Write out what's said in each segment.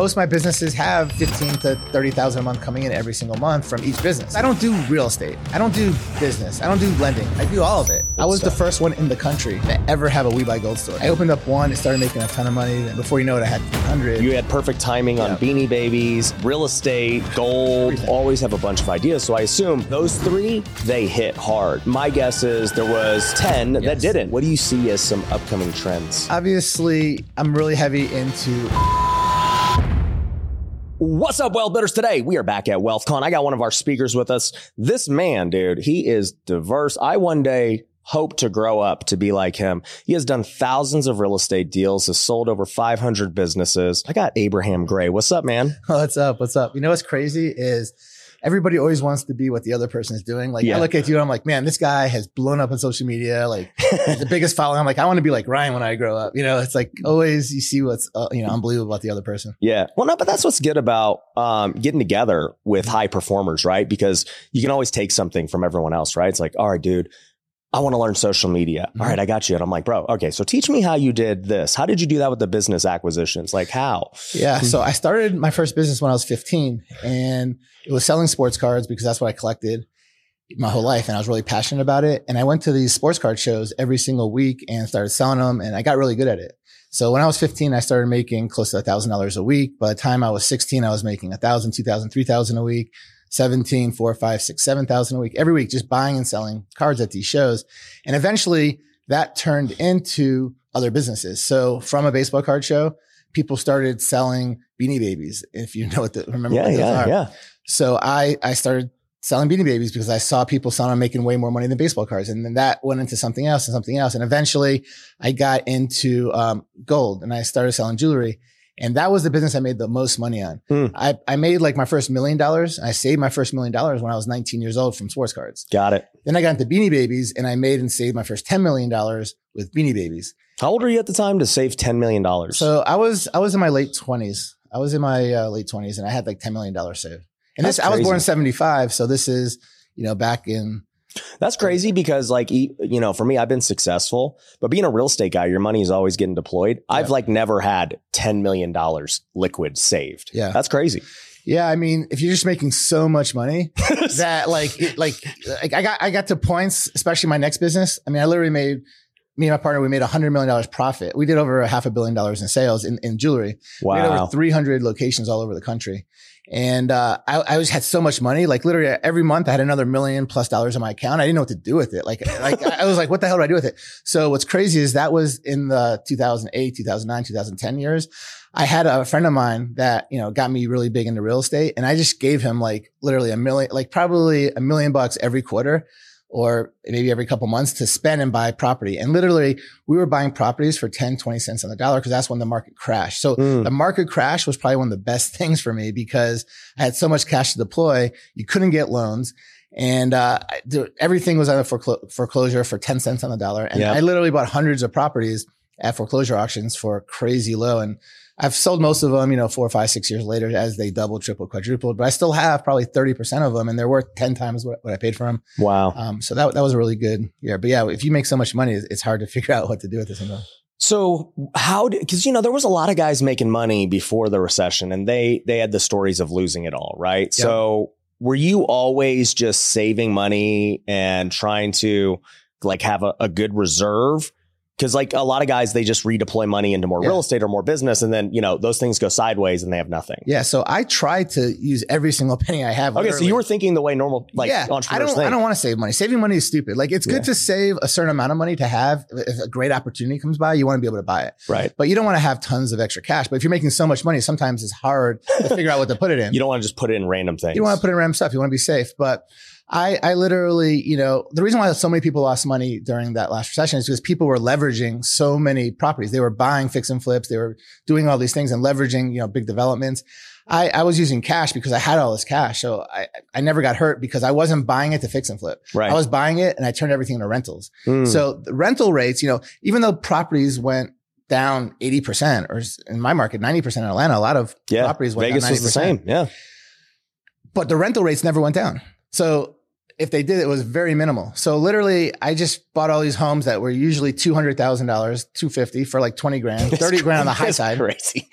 Most of my businesses have 15 to 30,000 a month coming in every single month from each business. I don't do real estate. I don't do business. I don't do lending. I do all of it. I was the first one in the country to ever have a We Buy Gold store. I opened up one, it started making a ton of money. And before you know it, I had 100. You had perfect timing on Beanie Babies, real estate, gold, Everything. always have a bunch of ideas. So I assume those three, they hit hard. My guess is there was 10 that didn't. What do you see as some upcoming trends? Obviously, I'm really heavy into What's up, Wealth Builders? Today we are back at WealthCon. I got one of our speakers with us. This man, dude, he is diverse. I one day hope to grow up to be like him. He has done thousands of real estate deals, has sold over 500 businesses. I got Abraham Gray. What's up, man? What's up? What's up? You know what's crazy is everybody always wants to be what the other person is doing. Like Yeah. I look at you and I'm like, man, this guy has blown up on social media. Like the biggest following. I'm like, I want to be like Ryan when I grow up. You know, it's like always you see what's uh, you know unbelievable about the other person. Yeah. Well, no, but that's what's good about um, getting together with high performers, right? Because you can always take something from everyone else, right? It's like, all right, dude, I want to learn social media. Mm-hmm. All right, I got you. And I'm like, bro, okay, so teach me how you did this. How did you do that with the business acquisitions? Like, how? Yeah. So I started my first business when I was 15 and it was selling sports cards because that's what I collected my whole life. And I was really passionate about it. And I went to these sports card shows every single week and started selling them and I got really good at it. So when I was 15, I started making close to a thousand dollars a week. By the time I was 16, I was making a thousand, two thousand, three thousand a week. 17, four, five, six, seven thousand a week every week, just buying and selling cards at these shows. And eventually that turned into other businesses. So from a baseball card show, people started selling beanie babies. If you know what the, remember Yeah, what those yeah, are. yeah. So I, I started selling beanie babies because I saw people selling them making way more money than baseball cards. And then that went into something else and something else. And eventually I got into, um, gold and I started selling jewelry. And that was the business I made the most money on. Hmm. I, I made like my first million dollars. I saved my first million dollars when I was 19 years old from sports cards. Got it. Then I got into beanie babies and I made and saved my first $10 million with beanie babies. How old were you at the time to save $10 million? So I was I was in my late twenties. I was in my uh, late twenties, and I had like ten million dollars saved. And That's this I was born in seventy five, so this is you know back in That's crazy because, like, you know, for me, I've been successful, but being a real estate guy, your money is always getting deployed. I've like never had $10 million liquid saved. Yeah. That's crazy. yeah. I mean, if you're just making so much money that like it, like like I got I got to points, especially my next business. I mean, I literally made. Me and my partner, we made a hundred million dollars profit. We did over a half a billion dollars in sales in, in jewelry. We had wow. over 300 locations all over the country. And uh, I, I just had so much money. Like literally every month, I had another million plus dollars in my account. I didn't know what to do with it. Like, like I was like, what the hell do I do with it? So what's crazy is that was in the 2008, 2009, 2010 years. I had a friend of mine that you know got me really big into real estate, and I just gave him like literally a million, like probably a million bucks every quarter. Or maybe every couple months to spend and buy property. And literally we were buying properties for 10, 20 cents on the dollar because that's when the market crashed. So Mm. the market crash was probably one of the best things for me because I had so much cash to deploy. You couldn't get loans. And uh, everything was on a foreclo- foreclosure for 10 cents on the dollar. And Yeah. I literally bought hundreds of properties at foreclosure auctions for crazy low. And I've sold most of them, you know, four, five, six years later as they double, triple, quadrupled. But I still have probably 30% of them and they're worth 10 times what, what I paid for them. Wow. Um, so that, that was a really good year. But yeah, if you make so much money, it's hard to figure out what to do with this. sometimes. So how did because you know there was a lot of guys making money before the recession and they they had the stories of losing it all, right? Yeah. So were you always just saving money and trying to like have a, a good reserve? Because like a lot of guys, they just redeploy money into more Yeah. real estate or more business, and then you know those things go sideways and they have nothing. Yeah. So I try to use every single penny I have. Okay, so you were thinking the way normal like yeah, I don't. think. I don't want to save money. Saving money is stupid. Like it's Yeah. good to save a certain amount of money to have. If a great opportunity comes by, you want to be able to buy it. right. But you don't want to have tons of extra cash. But if you're making so much money, sometimes it's hard to figure out what to put it in. You don't want to just put it in random things. You want to put in random stuff. You want to be safe. But I, I literally, you know, the reason why so many people lost money during that last recession is because people were leveraging so many properties. They were buying fix and flips. They were doing all these things and leveraging, you know, big developments. I, I was using cash because I had all this cash. So I, I never got hurt because I wasn't buying it to fix and flip. right. I was buying it and I turned everything into rentals. Mm. So the rental rates, you know, even though properties went down 80% or in my market, 90% in Atlanta, a lot of yeah, properties went Vegas down 90%. was the same. Yeah. But the rental rates never went down. So if they did, it was very minimal. So literally, I just bought all these homes that were usually two hundred thousand dollars, two fifty for like twenty grand, thirty grand on the high side, Crazy.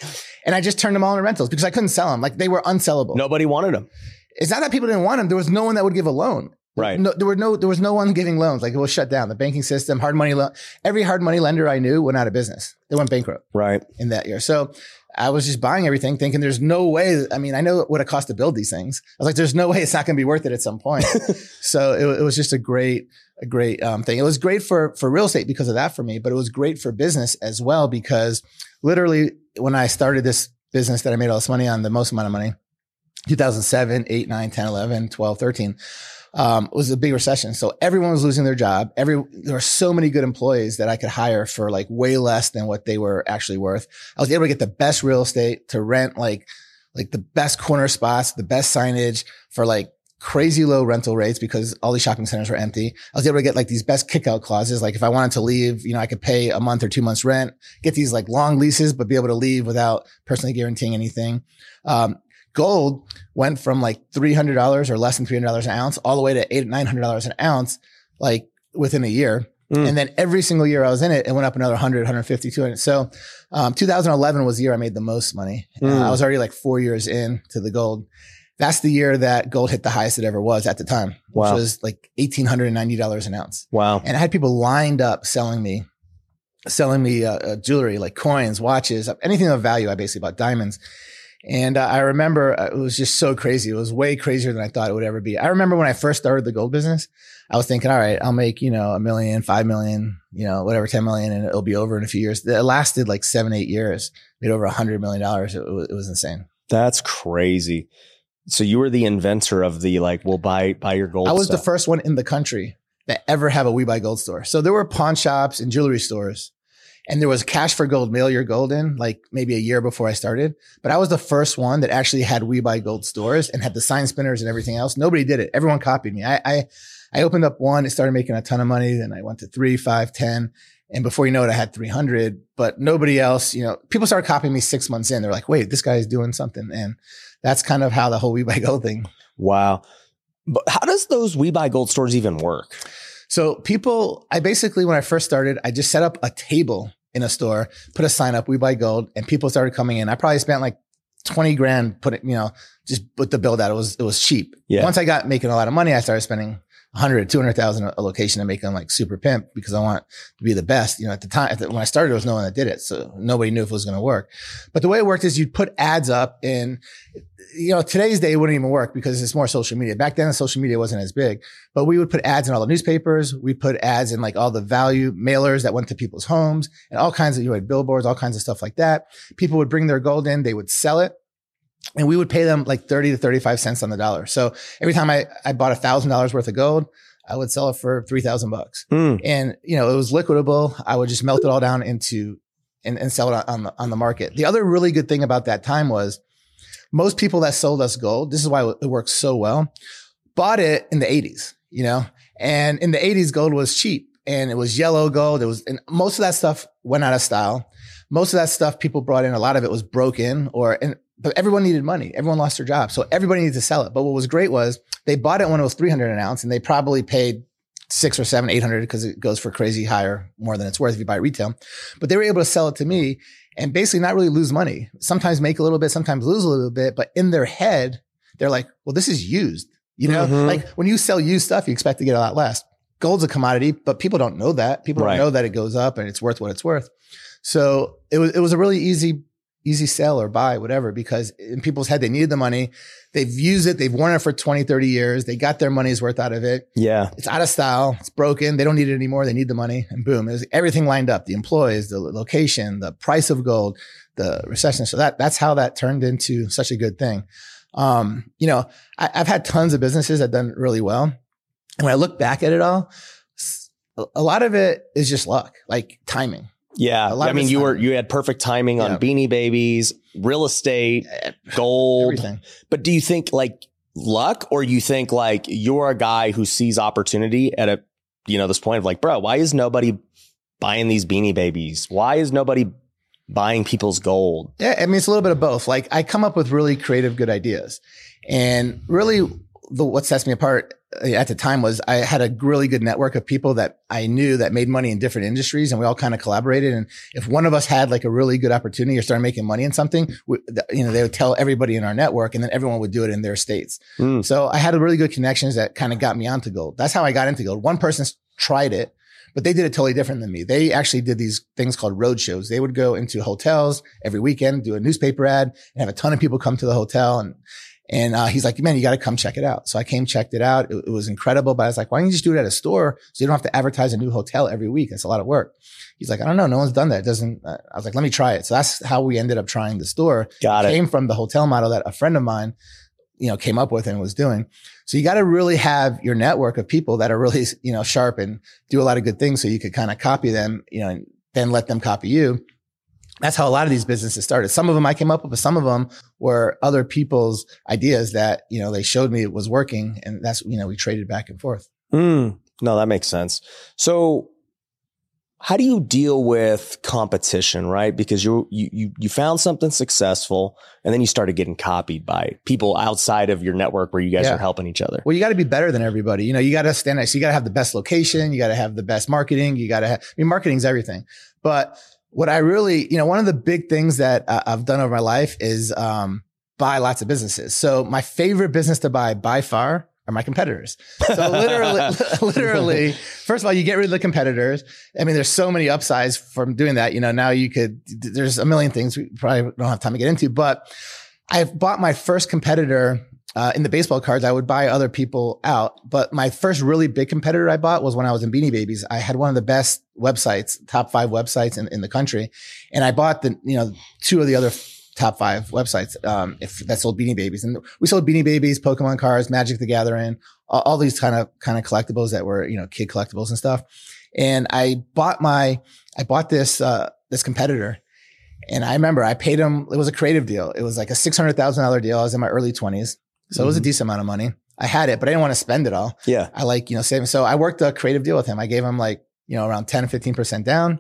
and I just turned them all into rentals because I couldn't sell them. Like they were unsellable. Nobody wanted them. It's not that people didn't want them. There was no one that would give a loan. Right. No, there were no, there was no one giving loans. Like it was shut down. The banking system, hard money loan, every hard money lender I knew went out of business. They went bankrupt Right. in that year. So I was just buying everything thinking there's no way. I mean, I know what it cost to build these things. I was like, there's no way it's not going to be worth it at some point. so it, it was just a great, a great um, thing. It was great for, for real estate because of that for me, but it was great for business as well because literally when I started this business that I made all this money on, the most amount of money, 2007, 8, 9, 10, 11, 12, 13, um, was a big recession. So everyone was losing their job. Every, there were so many good employees that I could hire for like way less than what they were actually worth. I was able to get the best real estate to rent like, like the best corner spots, the best signage for like crazy low rental rates because all these shopping centers were empty. I was able to get like these best kickout clauses. Like if I wanted to leave, you know, I could pay a month or two months rent, get these like long leases, but be able to leave without personally guaranteeing anything. Um, gold went from like $300 or less than $300 an ounce all the way to eight, $900 an ounce, like within a year. Mm. And then every single year I was in it, it went up another 100, 150, 200. So, um, 2011 was the year I made the most money. Uh, Mm. I was already like four years in to the gold. That's the year that gold hit the highest it ever was at the time, which Wow. was like $1,890 an ounce. Wow. And I had people lined up selling me, selling me uh, uh, jewelry, like coins, watches, anything of value. I basically bought diamonds. And uh, I remember uh, it was just so crazy. It was way crazier than I thought it would ever be. I remember when I first started the gold business, I was thinking, all right, I'll make, you know, a million, five million, you know, whatever, 10 million, and it'll be over in a few years. It lasted like seven, eight years, made over a hundred million dollars. It, was- it was insane. That's crazy. So you were the inventor of the like, we'll buy buy your gold. I was the first one in the country that ever have a We Buy Gold store. So there were pawn shops and jewelry stores, and there was cash for gold, mail your gold in, like maybe a year before I started. But I was the first one that actually had We Buy Gold stores and had the sign spinners and everything else. Nobody did it. Everyone copied me. I I, I opened up one, it started making a ton of money. Then I went to three, five, ten. And before you know it, I had 300, but nobody else, you know, people started copying me six months in. They're like, wait, this guy is doing something. And that's kind of how the whole We Buy Gold thing Wow. But how does those We Buy Gold stores even work? So people, I basically, when I first started, I just set up a table in a store, put a sign up, we buy gold, and people started coming in. I probably spent like 20 grand, put it, you know, just put the build out. It was, it was cheap. Yeah. Once I got making a lot of money, I started spending 100, 200,000 a location to make them like super pimp because I want to be the best. You know, at the time, at the, when I started, there was no one that did it. So nobody knew if it was going to work. But the way it worked is you'd put ads up and, you know, today's day wouldn't even work because it's more social media. Back then, social media wasn't as big, but we would put ads in all the newspapers. We put ads in like all the value mailers that went to people's homes and all kinds of, you had billboards, all kinds of stuff like that. People would bring their gold in, they would sell it. And we would pay them like 30 to 35 cents on the dollar. So every time I, I bought a thousand dollars worth of gold, I would sell it for 3000 bucks. Hmm. And, you know, it was liquidable. I would just melt it all down into and, and sell it on the, on the market. The other really good thing about that time was most people that sold us gold, this is why it works so well, bought it in the 80s, you know, and in the 80s, gold was cheap and it was yellow gold. It was, and most of that stuff went out of style. Most of that stuff people brought in, a lot of it was broken or, and, but everyone needed money. Everyone lost their job. So everybody needed to sell it. But what was great was they bought it when it was 300 an ounce and they probably paid six or seven, 800 because it goes for crazy higher, more than it's worth if you buy retail. But they were able to sell it to me and basically not really lose money. Sometimes make a little bit, sometimes lose a little bit, but in their head, they're like, well, this is used. You know, Mhm. like when you sell used stuff, you expect to get a lot less. Gold's a commodity, but people don't know that. People Right. don't know that it goes up and it's worth what it's worth. So it was, it was a really easy, easy sell or buy, whatever, because in people's head, they needed the money. They've used it. They've worn it for 20, 30 years. They got their money's worth out of it Yeah. it's out of style. It's broken. They don't need it anymore. They need the money and boom, it was everything lined up. The employees, the location, the price of gold, the recession. So that, that's how that turned into such a good thing. Um, you know, I, I've had tons of businesses that done really well. And when I look back at it all, a lot of it is just luck, like timing. Yeah. I mean, you were you had perfect timing on Yeah. Beanie Babies, real estate, Eh, gold. Everything. But do you think like luck or you think like you're a guy who sees opportunity at a you know this point of like, bro, why is nobody buying these Beanie Babies? Why is nobody buying people's gold? Yeah, I mean, it's a little bit of both. Like I come up with really creative, good ideas. And really the, what sets me apart at the time was I had a really good network of people that I knew that made money in different industries and we all kind of collaborated. And if one of us had like a really good opportunity or started making money in something, we, you know, they would tell everybody in our network and then everyone would do it in their states. Mm. So I had a really good connections that kind of got me onto gold. That's how I got into gold. One person tried it but they did it totally different than me. They actually did these things called road shows. They would go into hotels every weekend, do a newspaper ad and have a ton of people come to the hotel. And, and uh, he's like, man, you got to come check it out. So I came, checked it out. It, it, was incredible. But I was like, why don't you just do it at a store so you don't have to advertise a new hotel every week? That's a lot of work. He's like, I don't know. No one's done that. It doesn't, uh, I was like, let me try it. So that's how we ended up trying the store. Got it. Came from the hotel model that a friend of mine, you know, came up with and was doing. So you got to really have your network of people that are really, you know, sharp and do a lot of good things. So you could kind of copy them, you know, and then let them copy you. That's how a lot of these businesses started. Some of them I came up with, but some of them were other people's ideas that, you know, they showed me it was working. And that's, you know, we traded back and forth. Mm, no, that makes sense. So how do you deal with competition, right? Because you you you found something successful, and then you started getting copied by people outside of your network where you guys yeah. are helping each other. Well, you got to be better than everybody. You know, you got to stand out. So you got to have the best location. You got to have the best marketing. You got to have. I mean, marketing's everything. But what I really, you know, one of the big things that uh, I've done over my life is um, buy lots of businesses. So my favorite business to buy by far are my competitors. So literally, literally, first of all, you get rid of the competitors. I mean, there's so many upsides from doing that. You know, now you could, there's a million things we probably don't have time to get into, but I've bought my first competitor uh, in the baseball cards. I would buy other people out, but my first really big competitor I bought was when I was in Beanie Babies. I had one of the best websites, top five websites in, in the country. And I bought the, you know, two of the other top five websites um, if that sold Beanie Babies, and we sold Beanie Babies, Pokemon cards, Magic the Gathering, all, all these kind of kind of collectibles that were you know kid collectibles and stuff. And I bought my I bought this uh, this competitor, and I remember I paid him. It was a creative deal. It was like a six hundred thousand dollar deal. I was in my early twenties, so mm-hmm. it was a mm-hmm. decent amount of money. I had it, but I didn't want to spend it all. Yeah, I like you know saving. So I worked a creative deal with him. I gave him like you know around 10 15 percent down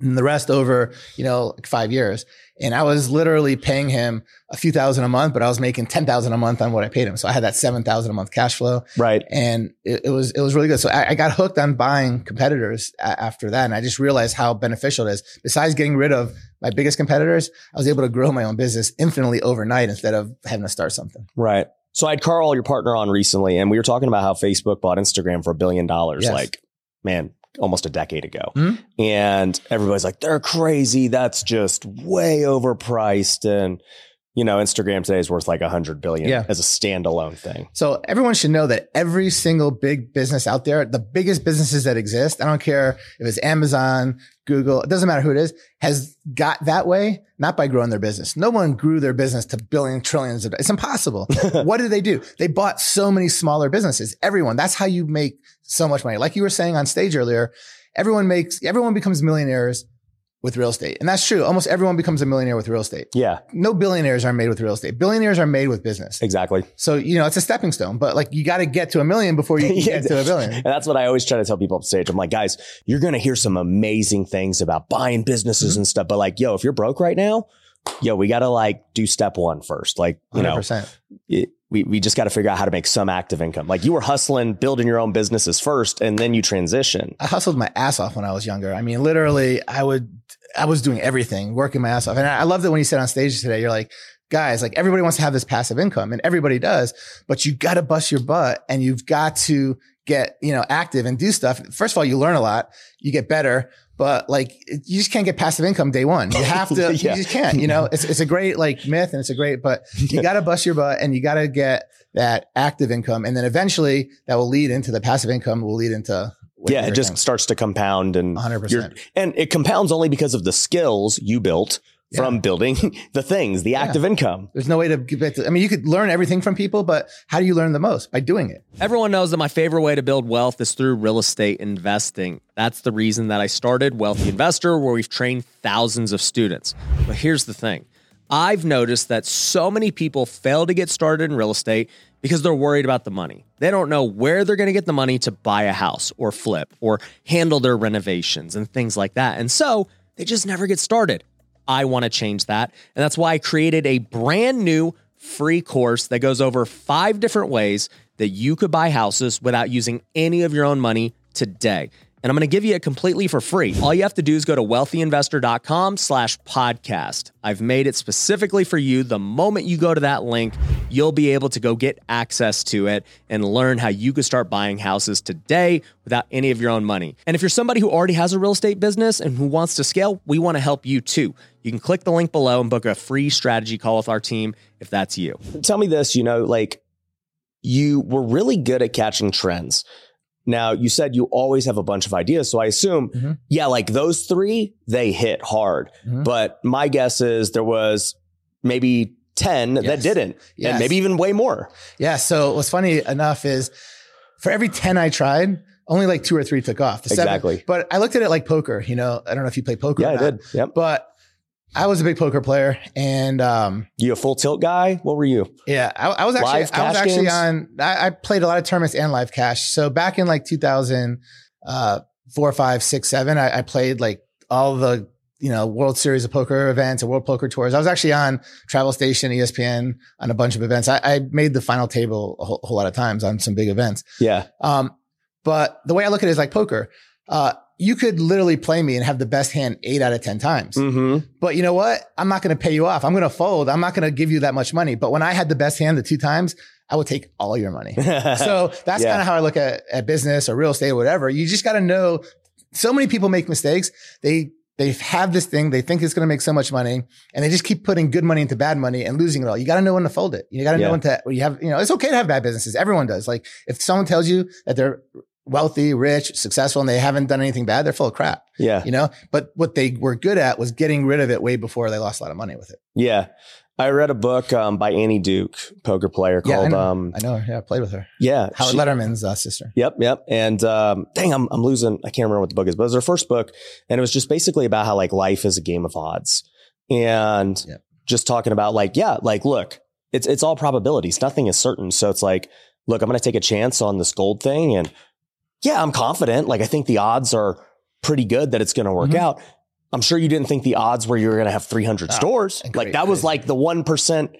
and the rest over, you know, like five years. And I was literally paying him a few thousand a month, but I was making 10,000 a month on what I paid him. So I had that 7,000 a month cash flow. Right. And it, it was, it was really good. So I, I got hooked on buying competitors a- after that. And I just realized how beneficial it is. Besides getting rid of my biggest competitors, I was able to grow my own business infinitely overnight instead of having to start something. Right. So I had Carl, your partner, on recently, and we were talking about how Facebook bought Instagram for a billion dollars. Yes. Like, man, almost a decade ago. Mm-hmm. And everybody's like, they're crazy. That's just way overpriced. And, you know, Instagram today is worth like a hundred billion yeah. as a standalone thing. So everyone should know that every single big business out there, the biggest businesses that exist, I don't care if it's Amazon, Google, it doesn't matter who it is, has got that way, not by growing their business. No one grew their business to billion trillions of It's impossible. what did they do? They bought so many smaller businesses. Everyone, that's how you make so much money. Like you were saying on stage earlier, everyone makes, everyone becomes millionaires with real estate. And that's true. Almost everyone becomes a millionaire with real estate. Yeah. No billionaires are made with real estate. Billionaires are made with business. Exactly. So, you know, it's a stepping stone, but like you got to get to a million before you yeah, get to a billion. And that's what I always try to tell people up stage. I'm like, guys, you're going to hear some amazing things about buying businesses mm-hmm. and stuff. But like, yo, if you're broke right now, yo, we got to like do step one first. Like, you 100%. know, it, we, we just got to figure out how to make some active income. Like you were hustling, building your own businesses first, and then you transition. I hustled my ass off when I was younger. I mean, literally, I would, I was doing everything, working my ass off. And I, love that when you said on stage today, you're like, guys, like everybody wants to have this passive income and everybody does, but you got to bust your butt and you've got to get, you know, active and do stuff. First of all, you learn a lot, you get better, but like you just can't get passive income day one. You have to, yeah. you just can't, you know, it's, it's a great like myth and it's a great, but you got to bust your butt and you got to get that active income. And then eventually that will lead into the passive income will lead into yeah, it just starts to compound and 100%. And it compounds only because of the skills you built yeah. from building the things, the active yeah. income. There's no way to get back to, I mean, you could learn everything from people, but how do you learn the most? By doing it. Everyone knows that my favorite way to build wealth is through real estate investing. That's the reason that I started Wealthy Investor, where we've trained thousands of students. But here's the thing I've noticed that so many people fail to get started in real estate because they're worried about the money. They don't know where they're going to get the money to buy a house or flip or handle their renovations and things like that. And so they just never get started. I want to change that. And that's why I created a brand new free course that goes over five different ways that you could buy houses without using any of your own money today. And I'm going to give you it completely for free. All you have to do is go to wealthyinvestor.com slash podcast. I've made it specifically for you. The moment you go to that link, you'll be able to go get access to it and learn how you could start buying houses today without any of your own money. And if you're somebody who already has a real estate business and who wants to scale, we want to help you too. You can click the link below and book a free strategy call with our team if that's you. Tell me this, you know, like you were really good at catching trends. Now, you said you always have a bunch of ideas. So I assume, Mhm. yeah, like those three, they hit hard. Mhm. But my guess is there was maybe 10 that didn't, Yes. and maybe even way more. Yeah. So what's funny enough is for every 10 I tried, only like two or three took off. The seven- Exactly. but I looked at it like poker. You know, I don't know if you play poker. Yeah, I did. Yep. But I was a big poker player. And um, You a full tilt guy? What were you? yeah, I, I was actually, Live I was actually games? on, I, I played a lot of tournaments and live cash. So back in like 2000, uh, four, five, six, seven, I, I played like all the, you know, World Series of Poker events and World Poker Tours. I was actually on Travel Station, ESPN, on a bunch of events. I, I made the final table a whole, whole lot of times on some big events. Yeah. Um, but the way I look at it is like poker. Uh, you could literally play me and have the best hand eight out of 10 times. Mm-hmm. But you know what? I'm not going to pay you off. I'm going to fold. I'm not going to give you that much money. But when I had the best hand the two times, I would take all your money. so that's Yeah. kind of how I look at, at business or real estate or whatever. You just got to know so many people make mistakes. They, they have this thing. They think it's going to make so much money and they just keep putting good money into bad money and losing it all. You got to know when to fold it. You got to Yeah. know when to, you have, you know, it's okay to have bad businesses. Everyone does. Like if someone tells you that they're wealthy, rich, successful, and they haven't done anything bad, they're full of crap, yeah. you know? But what they were good at was getting rid of it way before they lost a lot of money with it. Yeah. I read a book um, by Annie Duke, poker player, Yeah, I called know. um, I know her. Yeah, I played with her. yeah, Howard she- Letterman's uh, sister. Yep, yep. And um, dang, I'm I'm losing. I can't remember what the book is, but it was her first book, and it was just basically about how like life is a game of odds, and Yep. just talking about like yeah, like look, it's it's all probabilities. Nothing is certain. So it's like, look, I'm going to take a chance on this gold thing, and yeah, I'm confident. Like I think the odds are pretty good that it's going to work Mhm. out. I'm sure you didn't think the odds were you were going to have 300 Oh, stores. and Like great, that was like the one percent.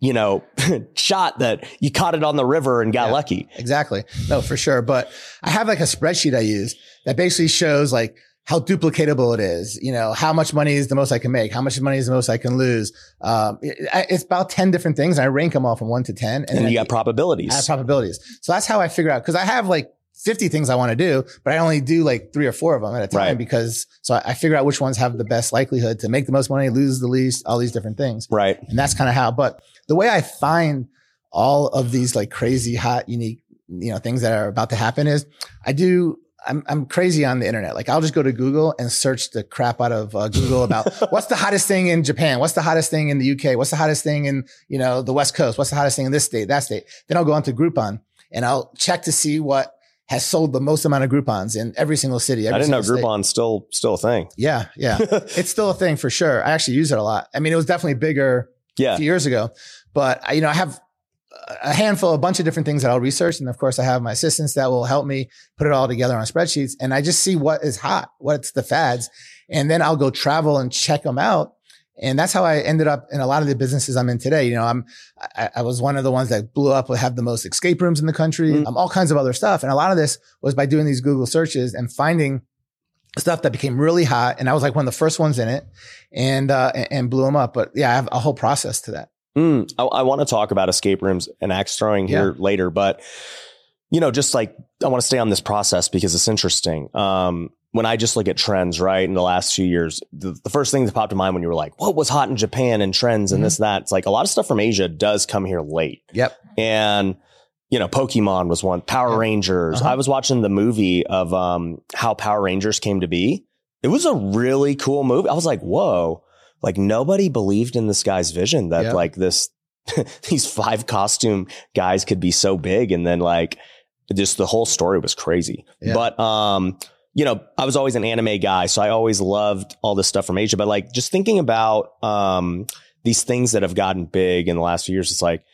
You know, shot that you caught it on the river and got Yeah. lucky. Exactly. No, for sure. But I have like a spreadsheet I use that basically shows like how duplicatable it is. You know, how much money is the most I can make? How much money is the most I can lose? Um, it- it's about 10 different things. And I rank them all from one to 10. And, then you got probabilities. I have probabilities. So that's how I figure out because I have like 50 things I want to do, but I only do like three or four of them at a time Right. because so I, I figure out which ones have the best likelihood to make the most money, lose the least, all these different things. right. And that's kind of how, but the way I find all of these like crazy, hot, unique, you know, things that are about to happen is I do, I'm, I'm crazy on the internet. Like I'll just go to Google and search the crap out of uh, Google about what's the hottest thing in Japan? What's the hottest thing in the UK? What's the hottest thing in, you know, the West Coast? What's the hottest thing in this state, that state? Then I'll go onto Groupon and I'll check to see what has sold the most amount of Groupons in every single city. Every I didn't know. Groupon's still still a thing. Yeah. Yeah. it's still a thing for sure. I actually use it a lot. I mean, it was definitely bigger Yeah. a few years ago. But I, you know, I have a handful, a bunch of different things that I'll research, and of course, I have my assistants that will help me put it all together on spreadsheets. And I just see what is hot, what's the fads, and then I'll go travel and check them out. And that's how I ended up in a lot of the businesses I'm in today. You know, I'm I, I was one of the ones that blew up, have the most escape rooms in the country, Mm. um, all kinds of other stuff. And a lot of this was by doing these Google searches and finding stuff that became really hot. And I was like one of the first ones in it, and uh, and, blew them up. But yeah, I have a whole process to that. Mm, I, I want to talk about escape rooms and axe throwing here later, but you know, just like I want to stay on this process because it's interesting. Um, when I just look at trends, right, in the last few years, the, the first thing that popped to mind when you were like, "What was hot in Japan and trends and this that?" It's like a lot of stuff from Asia does come here late, Yep. and you know, Pokemon was one. Power. Rangers. Uh-huh. I was watching the movie of um, how Power Rangers came to be. It was a really cool movie. I was like, whoa, like nobody believed in this guy's vision that Yeah. like this, these five costume guys could be so big. And then like just the whole story was crazy. Yeah. But, um, you know, I was always an anime guy. So I always loved all this stuff from Asia. But like just thinking about, um, these things that have gotten big in the last few years, it's like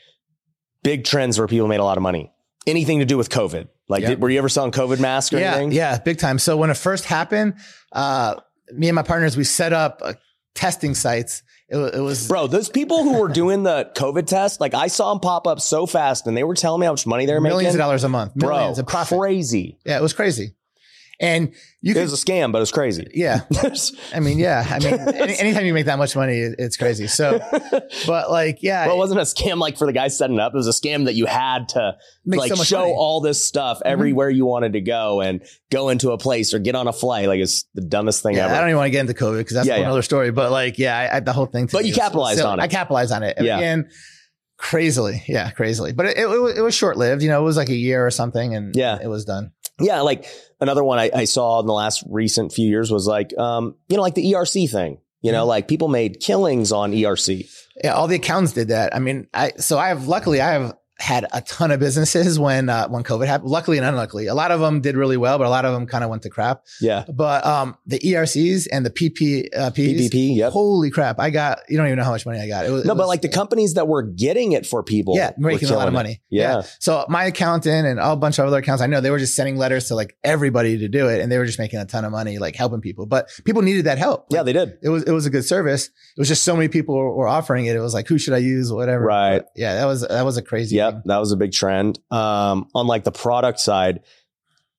big trends where people made a lot of money. Anything to do with COVID. Like, Yeah. did, were you ever selling COVID masks or yeah, anything? yeah, big time. So when it first happened, uh, me and my partners we set up uh, testing sites It, it was Bro, those people who were doing the COVID test, like I saw them pop up so fast and they were telling me how much money they were millions making. of dollars a month. Bro, Millions of profit. crazy. Yeah, it was crazy. And you It could, was a scam, but it was crazy. yeah. I mean, yeah. I mean, any, anytime you make that much money, it's crazy. So, but like, yeah, well, it wasn't a scam like for the guy setting it up. It was a scam that you had to make like so show money. Mm-hmm. all this stuff everywhere you wanted to go and go into a place or get on a flight. Like it's the dumbest thing Yeah, ever. I don't even want to get into COVID because that's Yeah, a whole yeah. story. But like, yeah, I, I, the whole thing. But you capitalized silly. on it. I capitalized on it. Yeah. And crazily, yeah, crazily. But it, it, it was short lived. You know, it was like a year or something, and Yeah. it was done. Yeah, like another one I, I saw in the last recent few years was like, um, you know, like the ERC thing. You Mm-hmm. know, like people made killings on ERC. Yeah, all the accountants did that. I mean, I so I have luckily I have had a ton of businesses when uh, when COVID happened. Luckily and unluckily, a lot of them did really well, but a lot of them kind of went to crap. Yeah, But um, the ERCs and the PP uh, PPP. Yep. holy crap! I got you don't even know how much money I got. It was No, it but like the companies that were getting it for people, yeah, making a lot of money. Yeah. So my accountant and a bunch of other accounts, I know they were just sending letters to like everybody to do it, and they were just making a ton of money, like helping people. But people needed that help. Yeah, they did. it was it was a good service. It was just so many people were, offering it. It was like, who should I use? Whatever. Right. But yeah, that was that was a crazy. Yep, that was a big trend. Um, on like the product side,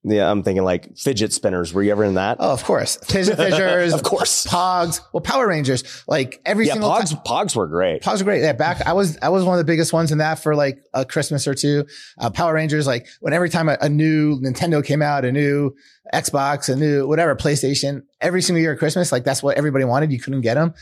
yeah, I'm thinking like fidget spinners. Were you ever in that? Oh, of course. Fidget Fishers, of course. Pogs, well, Power Rangers. Like every Yeah, single Pogs. time. Pogs were great. Pogs were great. Yeah, back I was I was one of the biggest ones in that for like a Christmas or two. Uh, Power Rangers, like when every time a, a new Nintendo came out, a new Xbox, a new whatever PlayStation, every single year at Christmas, like that's what everybody wanted. You couldn't get them.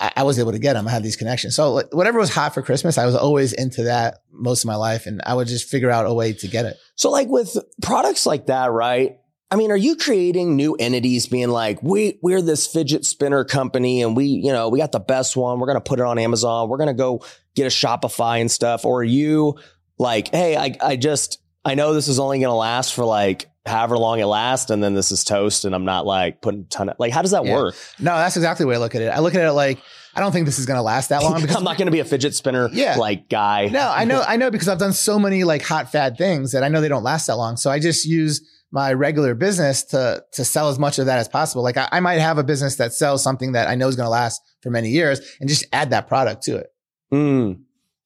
I, I was able to get them. I had these connections. So whatever was hot for Christmas, I was always into that most of my life, and I would just figure out a way to get it. So like with products like that, right? I mean, are you creating new entities being like, we, we're this fidget spinner company and we, you know, we got the best one. We're going to put it on Amazon. We're going to go get a Shopify and stuff. Or are you like, Hey, I, I just, I know this is only going to last for like however long it lasts. And then this is toast and I'm not like putting a ton of, like, how does that Yeah. work? No, that's exactly the way I look at it. I look at it like I don't think this is going to last that long because I'm not going to be a fidget spinner Yeah. like guy. No, I know, I know because I've done so many like hot fad things that I know they don't last that long. So I just use my regular business to to sell as much of that as possible. Like I, I might have a business that sells something that I know is going to last for many years, and just add that product to it. Mm,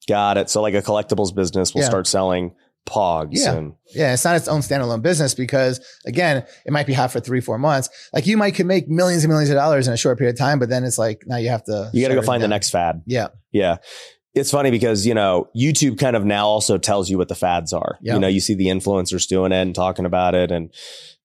got it. So like a collectibles business will Yeah. start selling pogs Yeah. and Yeah, it's not its own standalone business because again, it might be hot for three, four months. Like you might could make millions and millions of dollars in a short period of time, but then it's like now you have to. you got to go find the next fad. Yeah, Yeah. It's funny because, you know, YouTube kind of now also tells you what the fads are. Yeah. You know, you see the influencers doing it and talking about it. And,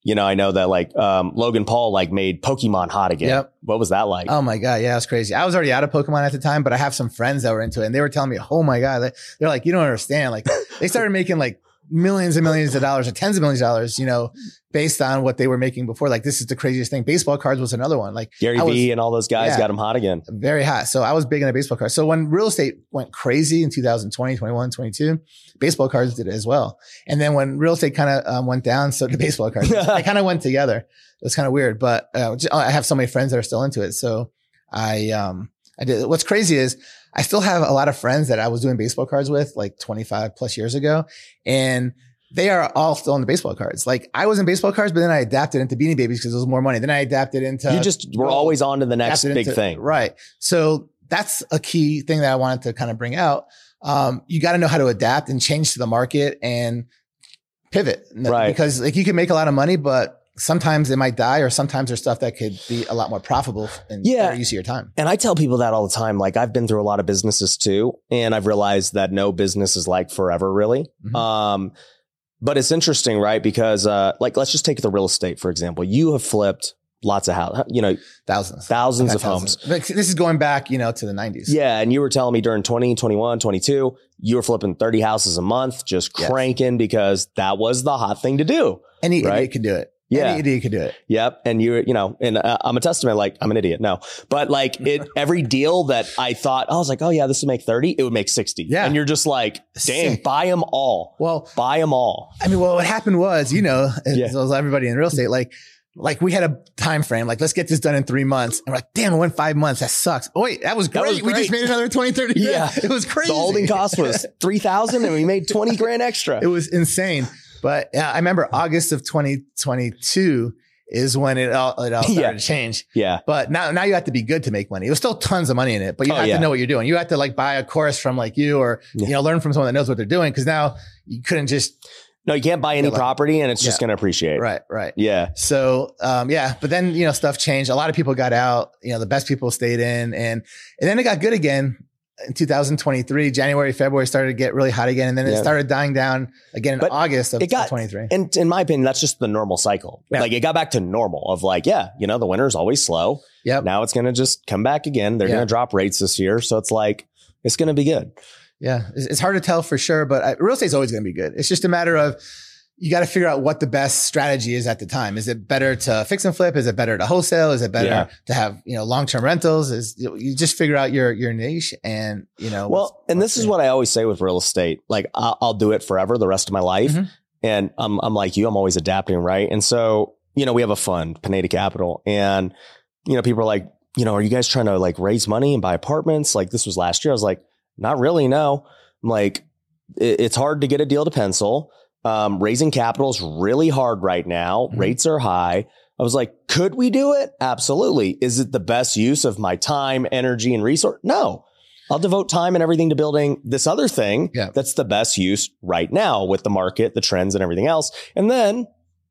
you know, I know that like um, Logan Paul like made Pokemon hot again. Yep. What was that like? Oh my god, yeah, it was crazy. I was already out of Pokemon at the time, but I have some friends that were into it, and they were telling me, "Oh my god," they- they're like, "You don't understand." Like they started making like millions and millions of dollars or tens of millions of dollars, you know, based on what they were making before. Like this is the craziest thing. Baseball cards was another one. Like Gary Vee and all those guys Yeah. got them hot again. very hot. So I was big in into baseball cards. So when real estate went crazy in 2020, 21, 22, baseball cards did it as well. And then when real estate kind of um, went down, so did baseball cards. they kind of went together. It was kind of weird, but uh, I have so many friends that are still into it. So I, um, I did. What's crazy is I still have a lot of friends that I was doing baseball cards with like 25 plus years ago. And they are all still in the baseball cards. Like I was in baseball cards, but then I adapted into Beanie Babies because it was more money. Then I adapted into you just were well, always on to the next big into- thing. Right. So that's a key thing that I wanted to kind of bring out. Um, you got to know how to adapt and change to the market and pivot. Right. Because like you can make a lot of money, but sometimes it might die or sometimes there's stuff that could be a lot more profitable and Yeah. your time. And I tell people that all the time. Like I've been through a lot of businesses too, and I've realized that no business is like forever, really. Mhm. Um, but it's interesting, right? Because uh, like let's just take the real estate for example. You have flipped lots of houses, you know, Thousands. thousands of had homes. thousands. This is going back, you know, to the 90s. Yeah, and you were telling me during 20, 21, 22, you were flipping 30 houses a month, just Yes. cranking because that was the hot thing to do. Any Right. idiot could do it. Yeah. Any idiot could do it. Yep. And you're, you know, and uh, I'm a testament, like I'm an idiot. No, but like it, every deal that I thought, I was like, oh yeah, this would make 30, it would make 60. Yeah. And you're just like, dang, Sick. buy them all. Well, Buy them all. I mean, well, what happened was, you know, as Yeah. as everybody in real estate, like, like we had a time frame, like, let's get this done in three months. And we're like, damn, it went five months. That sucks. Oh, wait, that was That great. We just made another 20, 30 grand. Yeah. It was crazy. The holding cost was 3000 and we made 20 grand extra. it was insane. But yeah, I remember August of 2022 is when it all, it all started Yeah. to change. Yeah. But now, now you have to be good to make money. It was still tons of money in it, but you Oh, have yeah. to know what you're doing. You have to like buy a course from like you or, Yeah. you know, learn from someone that knows what they're doing. Cause now you couldn't just, No, you can't buy any like- property and it's just going to appreciate. right, right. Yeah. So, um, yeah, but then, you know, stuff changed. A lot of people got out, you know, the best people stayed in and, and then it got good again in 2023, January, February started to get really hot again. And then it started dying down again in But August of it got- 23. And in my opinion, that's just the normal cycle. Yeah. Like it got back to normal of like, yeah, you know, the winter's always slow. Yep. Now it's going to just come back again. They're Yeah. going to drop rates this year. So it's like, it's going to be good. Yeah, it's, it's hard to tell for sure, but I, real estate's always going to be good. It's just a matter of you got to figure out what the best strategy is at the time. Is it better to fix and flip? Is it better to wholesale? Is it better Yeah. to have you know long term rentals? Is you, just figure out your your niche and you know. Well, and this is what I always say with real estate. Like I'll, I'll do it forever, the rest of my life. Mhm. And I'm, I'm like you, I'm always adapting. Right. And so, you know, we have a fund, Pineda Capital, and, you know, people are like, you know, are you guys trying to like raise money and buy apartments? Like this was last year. I was like, not really. No, I'm like, it- it's hard to get a deal to pencil. Um, raising capital is really hard right now. Mhm. Rates are high. I was like, could we do it? Absolutely. Is it the best use of my time, energy, and resource? No. I'll devote time and everything to building this other thing Yeah. that's the best use right now with the market, the trends, and everything else. And then,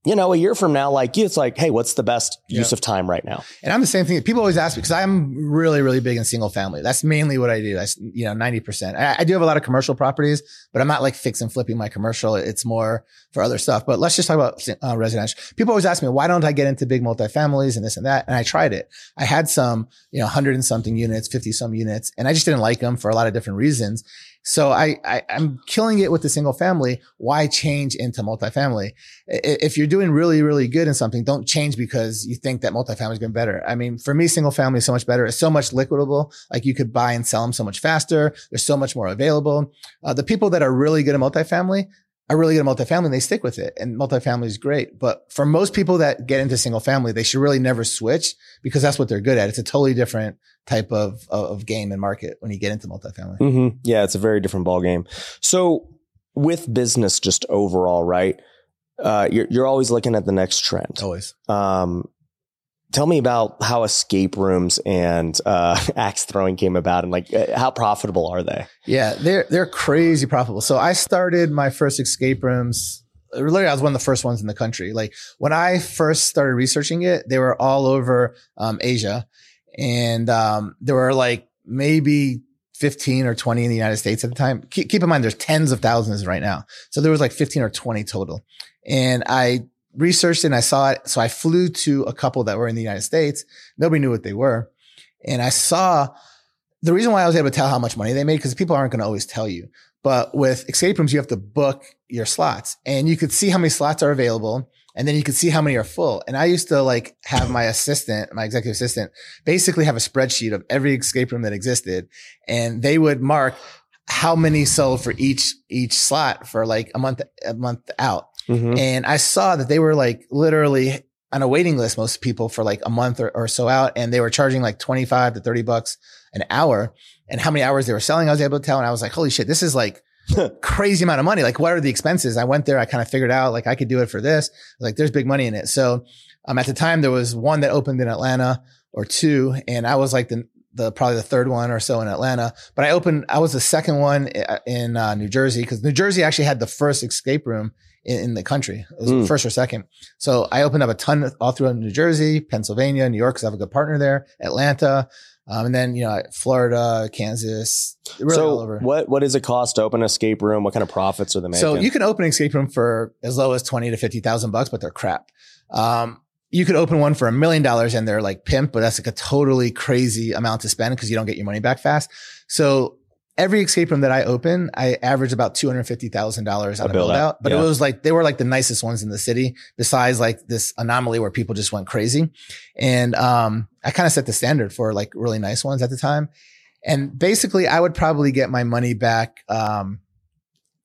you know, a year from now, like you, it's like, hey, what's the best use of time right now? And I'm the same thing. People always ask me because I'm really, really big in single family. That's mainly what I do. That's, you know, 90%. I, I do have a lot of commercial properties, but I'm not like fix and flipping my commercial. It's more for other stuff. But let's just talk about uh, residential. People always ask me, why don't I get into big multifamilies and this and that? And I tried it. I had some, you know, 100 and something units, 50 some units, and I just didn't like them for a lot of different reasons. So I, I I'm killing it with the single family. Why change into multifamily? If you're doing really, really good in something, don't change because you think that multifamily is going to be better. I mean, for me, single family is so much better. It's so much liquidable. Like you could buy and sell them so much faster. There's so much more available. Uh, the people that are really good at multifamily are really good at multifamily and they stick with it. And multifamily is great. But for most people that get into single family, they should really never switch because that's what they're good at. It's a totally different type of, of game and market when you get into multifamily. Mm-hmm. Yeah, it's a very different ball game. So with business, just overall, right? Uh, you're you're always looking at the next trend. Always. Um, tell me about how escape rooms and uh, axe throwing came about, and like uh, how profitable are they? Yeah, they're they're crazy profitable. So I started my first escape rooms. Literally, I was one of the first ones in the country. Like when I first started researching it, they were all over um, Asia, and um, there were like maybe 15 or 20 in the United States at the time. Keep, keep in mind, there's tens of thousands right now. So there was like 15 or 20 total. And I researched it and I saw it. So I flew to a couple that were in the United States. Nobody knew what they were. And I saw the reason why I was able to tell how much money they made, because people aren't going to always tell you. But with escape rooms, you have to book your slots and you could see how many slots are available. And then you could see how many are full. And I used to like have my assistant, my executive assistant, basically have a spreadsheet of every escape room that existed. And they would mark how many sold for each, each slot for like a month, a month out. Mm-hmm. And I saw that they were like literally on a waiting list, most people for like a month or, or so out. And they were charging like 25 to 30 bucks an hour. And how many hours they were selling, I was able to tell. And I was like, holy shit, this is like crazy amount of money. Like, what are the expenses? I went there, I kind of figured out like I could do it for this. Like, there's big money in it. So, um, at the time there was one that opened in Atlanta or two, and I was like the, the probably the third one or so in Atlanta. But I opened, I was the second one in uh, New Jersey because New Jersey actually had the first escape room in, in the country. Mm. first or second. So I opened up a ton all throughout New Jersey, Pennsylvania, New York, because I have a good partner there, Atlanta. Um, and then, you know, Florida, Kansas, really all so over. what what does it cost to open an escape room? What kind of profits are they making? So you can open an escape room for as low as 20 to 50,000 bucks, but they're crap. Um, you could open one for a million dollars and they're like pimp, but that's like a totally crazy amount to spend because you don't get your money back fast. So every escape room that I open, I average about $250,000 on A a build out, out, but yeah. it was like, they were like the nicest ones in the city besides like this anomaly where people just went crazy. And, um, I kind of set the standard for like really nice ones at the time. And basically I would probably get my money back, um,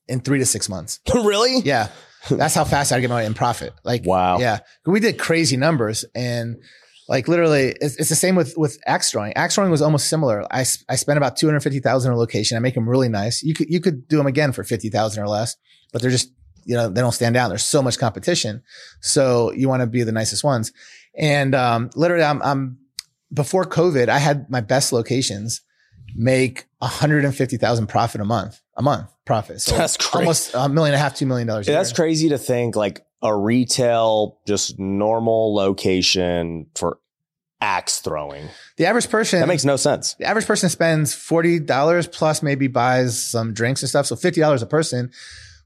in three to six months. really? Yeah. That's how fast I get my in profit. Like, Wow. yeah. We did crazy numbers and like literally it's, it's the same with, with axe throwing. Axe throwing was almost similar. i, I spent about 250,000 a location. I make them really nice. You could, you could do them again for 50,000 or less, but they're just you know, they don't stand out. There's so much competition. So you want to be the nicest ones. And, um, literally I'm, I'm before COVID, I had my best locations make 150,000 profit a month, a month profit. So That's crazy. almost a million and a half, two million dollars. a That's crazy to think like a retail, just normal location for axe throwing. The average person, That makes no sense. the average person spends $40 plus maybe buys some drinks and stuff. So $50 a person.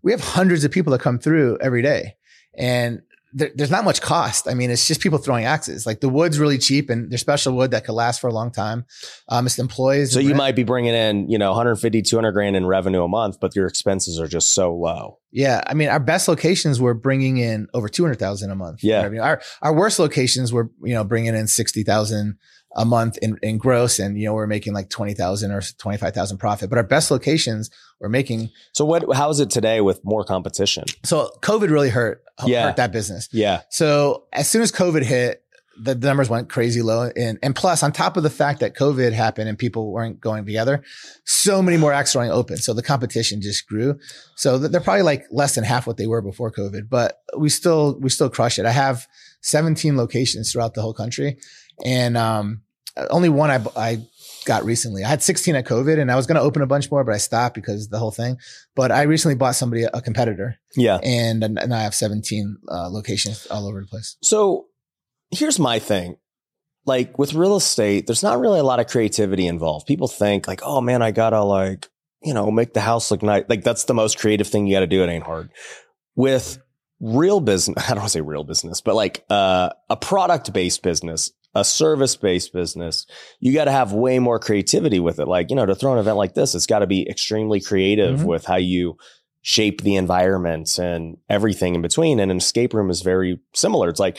We have hundreds of people that come through every day and there, there's not much cost. I mean, it's just people throwing axes. Like the wood's really cheap and there's special wood that could last for a long time. Um, it's employees. So you rent. might be bringing in, you know, 150, 200 grand in revenue a month, but your expenses are just so low. Yeah, I mean, our best locations were bringing in over two hundred thousand a month. Yeah. I mean, our our worst locations were you know bringing in sixty thousand a month in, in gross, and you know we're making like twenty thousand or twenty five thousand profit. But our best locations were making. So what, how is it today with more competition? So COVID really hurt Yeah. hurt that business. Yeah. So as soon as COVID hit, the numbers went crazy low. And, and plus on top of the fact that COVID happened and people weren't going together, so many more axe throwing open. So the competition just grew. So they're probably like less than half what they were before COVID, but we still, we still crush it. I have 17 locations throughout the whole country and, um, only one I, I got recently. I had 16 at COVID and I was going to open a bunch more, but I stopped because of the whole thing. But I recently bought somebody a competitor Yeah. and, and I have 17 uh, locations all over the place. So here's my thing. Like with real estate, there's not really a lot of creativity involved. People think like, oh man, I gotta like, you know, make the house look nice. Like that's the most creative thing you gotta do. It ain't hard. With real business, I don't want to say real business, but like uh, a product based business, a service based business, you got to have way more creativity with it. Like, you know, to throw an event like this, it's got to be extremely creative Mhm. with how you shape the environment and everything in between. And an escape room is very similar. It's like,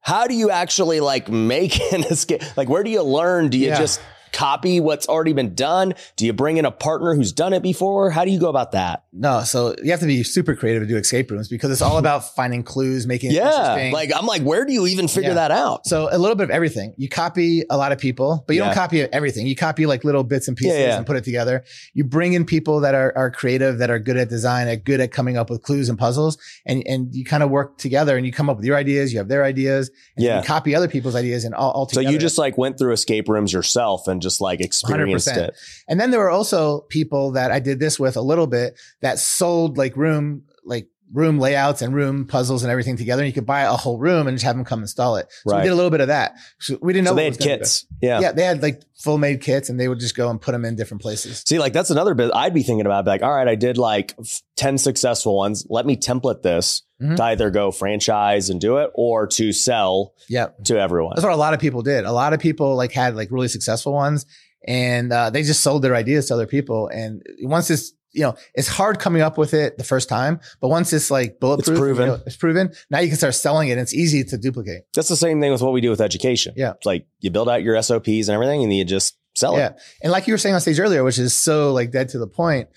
how do you actually like make an escape? Like, where do you learn? Do you Yeah. just copy what's already been done? Do you bring in a partner who's done it before? How do you go about that? No, so you have to be super creative to do escape rooms because it's all about finding clues, making it Yeah. interesting. Like, I'm like, where do you even figure Yeah. that out? so a little bit of everything. You copy a lot of people, but you Yeah. don't copy everything. You copy like little bits and pieces Yeah, and put it together. You bring in people that are, are creative, that are good at design, are good at coming up with clues and puzzles, and and you kind of work together and you come up with your ideas. You have their ideas. And Yeah. You copy other people's ideas and all, all So you just like went through escape rooms yourself and just like experienced 100%. it. And then there were also people that I did this with a little bit that sold like room, like room layouts and room puzzles and everything together. And you could buy a whole room and just have them come install it. So Right. we did a little bit of that. So we didn't know So what they had kits. Yeah. Yeah, they had like full made kits and they would just go and put them in different places. See, like that's another bit I'd be thinking about. Like, all right, I did like 10 successful ones. Let me template this Mhm. to either go franchise and do it or to sell Yeah. to everyone. That's what a lot of people did. A lot of people like had like really successful ones and uh, they just sold their ideas to other people. And once it's, you know, it's hard coming up with it the first time, but once it's like bulletproof, it's proven. you know, it's proven. Now you can start selling it. And it's easy to duplicate. That's the same thing with what we do with education. Yeah. It's like you build out your SOPs and everything and then you just sell Yeah. it. And like you were saying on stage earlier, which is so like dead to the point.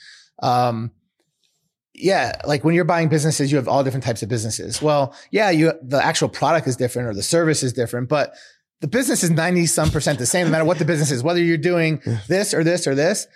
Um, yeah, like when you're buying businesses, you have all different types of businesses. Well, yeah, you the actual product is different or the service is different, but the business is 90 some percent the same, no matter what the business is, whether you're doing this or this or this.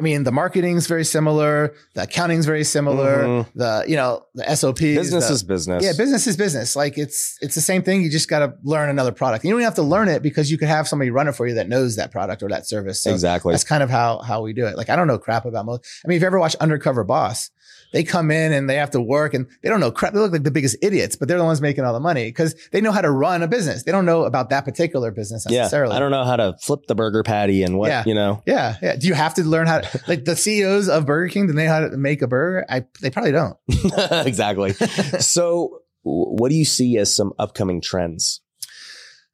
I mean, the marketing's very similar, the accounting's very similar, Mhm. the, you know, the SOP. Business the- is business. yeah, business is business. Like it's it's the same thing. You just got to learn another product. You don't even have to learn it because you could have somebody run it for you that knows that product or that service. So exactly. that's kind of how how we do it. Like I don't know crap about most. I mean, if you ever watch Undercover Boss, they come in and they have to work and they don't know crap. They look like the biggest idiots, but they're the ones making all the money because they know how to run a business. They don't know about that particular business Yeah. necessarily. I don't know how to flip the burger patty and what, Yeah. you know. Yeah, yeah. Do you have to learn how to like the CEOs of Burger King? Do they know how to make a burger? I they probably don't. exactly. so what do you see as some upcoming trends?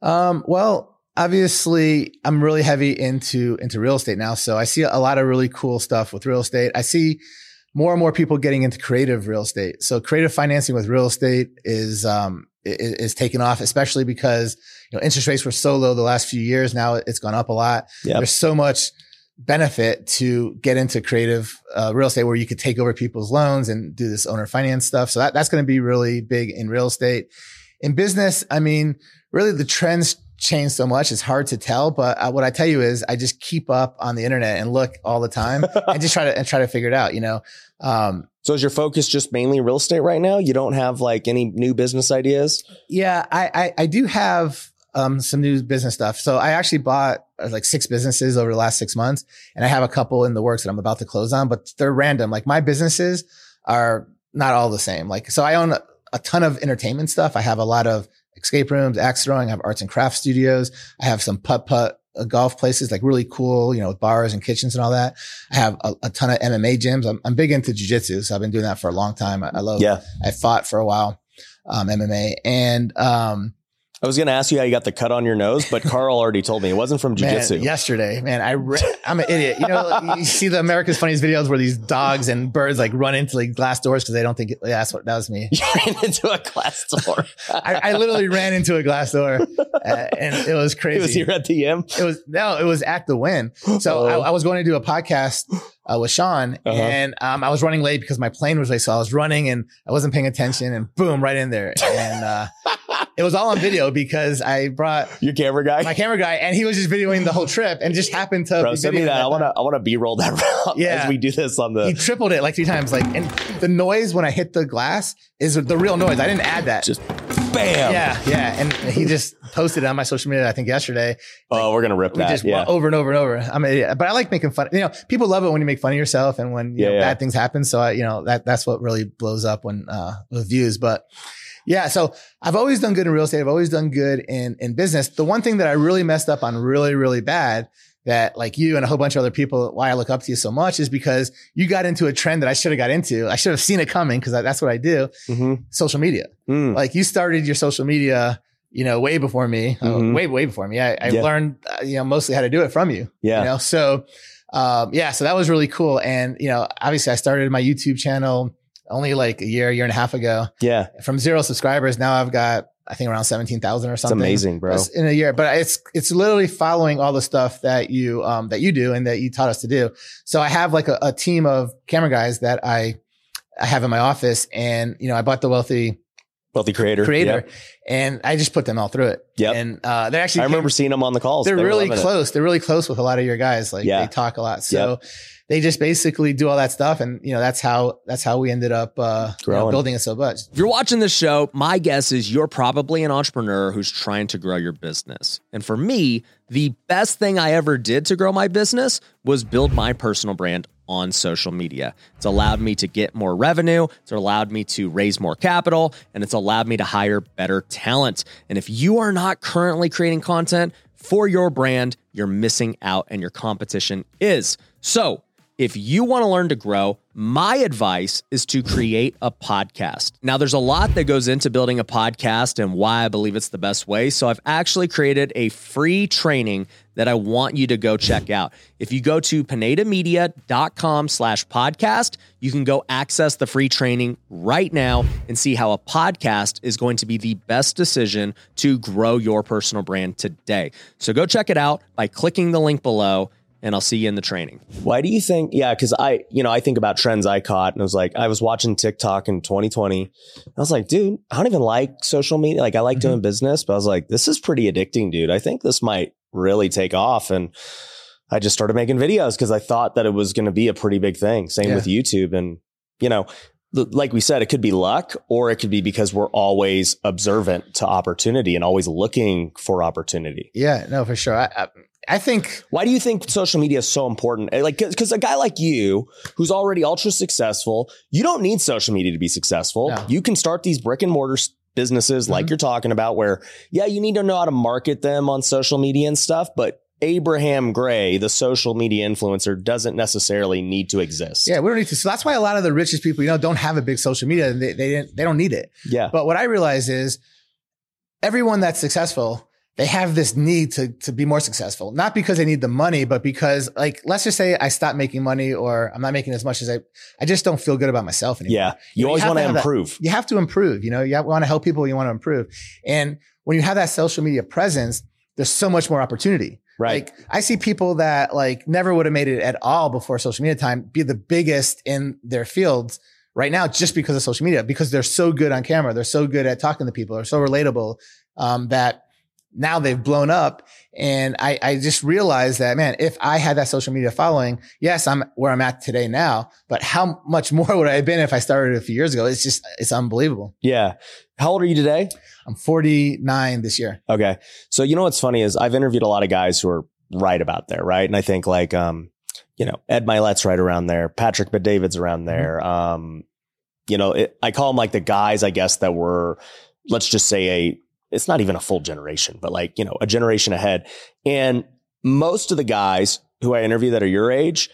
Um, well, obviously, I'm really heavy into into real estate now, so I see a lot of really cool stuff with real estate. I see more and more people getting into creative real estate. So creative financing with real estate is um is, is taking off, especially because you know interest rates were so low the last few years. Now it's gone up a lot. Yep. There's so much benefit to get into creative uh, real estate where you could take over people's loans and do this owner finance stuff. So that, that's going to be really big in real estate. In business, I mean, really the trends change so much. It's hard to tell, but uh, what I tell you is I just keep up on the internet and look all the time and just try to, and try to figure it out, you know? Um, So is your focus just mainly real estate right now? You don't have like any new business ideas? Yeah, I I, I do have um, some new business stuff. So I actually bought uh, like six businesses over the last six months, and I have a couple in the works that I'm about to close on, but they're random. Like my businesses are not all the same. Like so, I own a, a ton of entertainment stuff. I have a lot of escape rooms, axe throwing. I have arts and craft studios. I have some putt putt uh, golf places, like really cool, you know, with bars and kitchens and all that. I have a, a ton of MMA gyms. I'm, I'm big into jujitsu, so I've been doing that for a long time. I, I love. Yeah. I fought for a while, um, MMA, and um, I was going to ask you how you got the cut on your nose, but Carl already told me it wasn't from jujitsu. yesterday, man, I re- I'm an idiot. You know, you see the America's Funniest videos where these dogs and birds like run into like glass doors because they don't think it, yeah, that's what that was me. You ran into a glass door. I, I literally ran into a glass door, uh, and it was crazy. it was here at the M. It was no, it was at the Wynn. So I, I was going to do a podcast uh, with Sean, Uh-huh. and um, I was running late because my plane was late. So I was running and I wasn't paying attention, and boom, right in there. And uh, it was all on video because I brought Your camera guy. my camera guy, and he was just videoing the whole trip, and just happened to Bro, be send me that. I want to. I want to b-roll that route Yeah. as we do this on the. He tripled it like three times. Like, and the noise when I hit the glass is the real noise. I didn't add that. Just bam. yeah, yeah. And he just posted it on my social media. I think yesterday. Oh, we're gonna rip We that. just yeah. over and over and over. I mean, an but I like making fun. You know, people love it when you make fun of yourself and when you Yeah, know, yeah. bad things happen. So I, you know, that that's what really blows up when uh with views. But yeah, so I've always done good in real estate. I've always done good in in business. The one thing that I really messed up on really, really bad that like you and a whole bunch of other people, why I look up to you so much is because you got into a trend that I should have got into. I should have seen it coming because that's what I do. Mhm. Social media. Mm. Like you started your social media, you know, way before me, uh, Mhm. way, way before me. I, I Yeah. learned, uh, you know, mostly how to do it from you. Yeah. You know, so, um, yeah, so that was really cool. And, you know, obviously I started my YouTube channel only like a year, year and a half ago Yeah. from zero subscribers. Now I've got, I think around 17,000 or something. It's amazing, bro. In a year, but it's, it's literally following all the stuff that you, um, that you do and that you taught us to do. So I have like a, a team of camera guys that I, I have in my office and, you know, I bought the wealthy Wealthy creator. creator Yep. and I just put them all through it. Yeah. And, uh, they're actually, I remember seeing them on the calls. they're They were really loving it. close. They're really close with a lot of your guys. Like Yeah. they talk a lot. So they just basically do all that stuff. And, you know, that's how, that's how we ended up, uh, you know, building it so much. If you're watching this show, my guess is you're probably an entrepreneur who's trying to grow your business. And for me, the best thing I ever did to grow my business was build my personal brand on social media. It's allowed me to get more revenue, it's allowed me to raise more capital, and it's allowed me to hire better talent. And if you are not currently creating content for your brand, you're missing out and your competition is. So, if you want to learn to grow, my advice is to create a podcast. Now, there's a lot that goes into building a podcast and why I believe it's the best way. So, I've actually created a free training that I want you to go check out. If you go to pinedamedia.com slash podcast, you can go access the free training right now and see how a podcast is going to be the best decision to grow your personal brand today. So, go check it out by clicking the link below and I'll see you in the training. Why do you think? Yeah, because I, you know, I think about trends I caught, and I was like, I was watching TikTok in 2020. I was like, dude, I don't even like social media. Like, I like Mm-hmm. doing business, but I was like, this is pretty addicting, dude. I think this might really take off, and I just started making videos because I thought that it was going to be a pretty big thing. Same Yeah. with YouTube, and you know. Like we said, it could be luck or it could be because we're always observant to opportunity and always looking for opportunity. Yeah, no, for sure. I, I, I think Why do you think social media is so important? Eh, Like, because a guy like you, who's already ultra successful, you don't need social media to be successful. No. You can start these brick and mortar businesses like Mhm. you're talking about, where yeah, you need to know how to market them on social media and stuff. But Abraham Gray, the social media influencer, doesn't necessarily need to exist. yeah, we don't need to. So that's why a lot of the richest people, you know, don't have a big social media. They they didn't, they don't need it. yeah, But what I realize is everyone that's successful, they have this need to to be more successful, not because they need the money, but because like let's just say I stop making money or I'm not making as much as I I just don't feel good about myself anymore. yeah. You You always want to have that- improve. You have to improve. You know, you want to help people. You want to improve, and when you have that social media presence, there's so much more opportunity. Right. Like I see people that like never would have made it at all before social media time be the biggest in their fields right now just because of social media because they're so good on camera. They're so good at talking to people. They're so relatable um, that now they've blown up. And I, I just realized that, man, if I had that social media following, yes, I'm where I'm at today now, but how much more would I have been if I started a few years ago? It's just, it's unbelievable. Yeah. How old are you today? I'm 49 this year. Okay. So you know what's funny is I've interviewed a lot of guys who are right about there, right? And I think like um, you know, Ed Mylett's right around there, Patrick Bet-David's around Mm-hmm. there. Um, you know, it, I call them like the guys, I guess, that were, let's just say a, it's not even a full generation, but like, you know, a generation ahead. And most of the guys who I interview that are your age,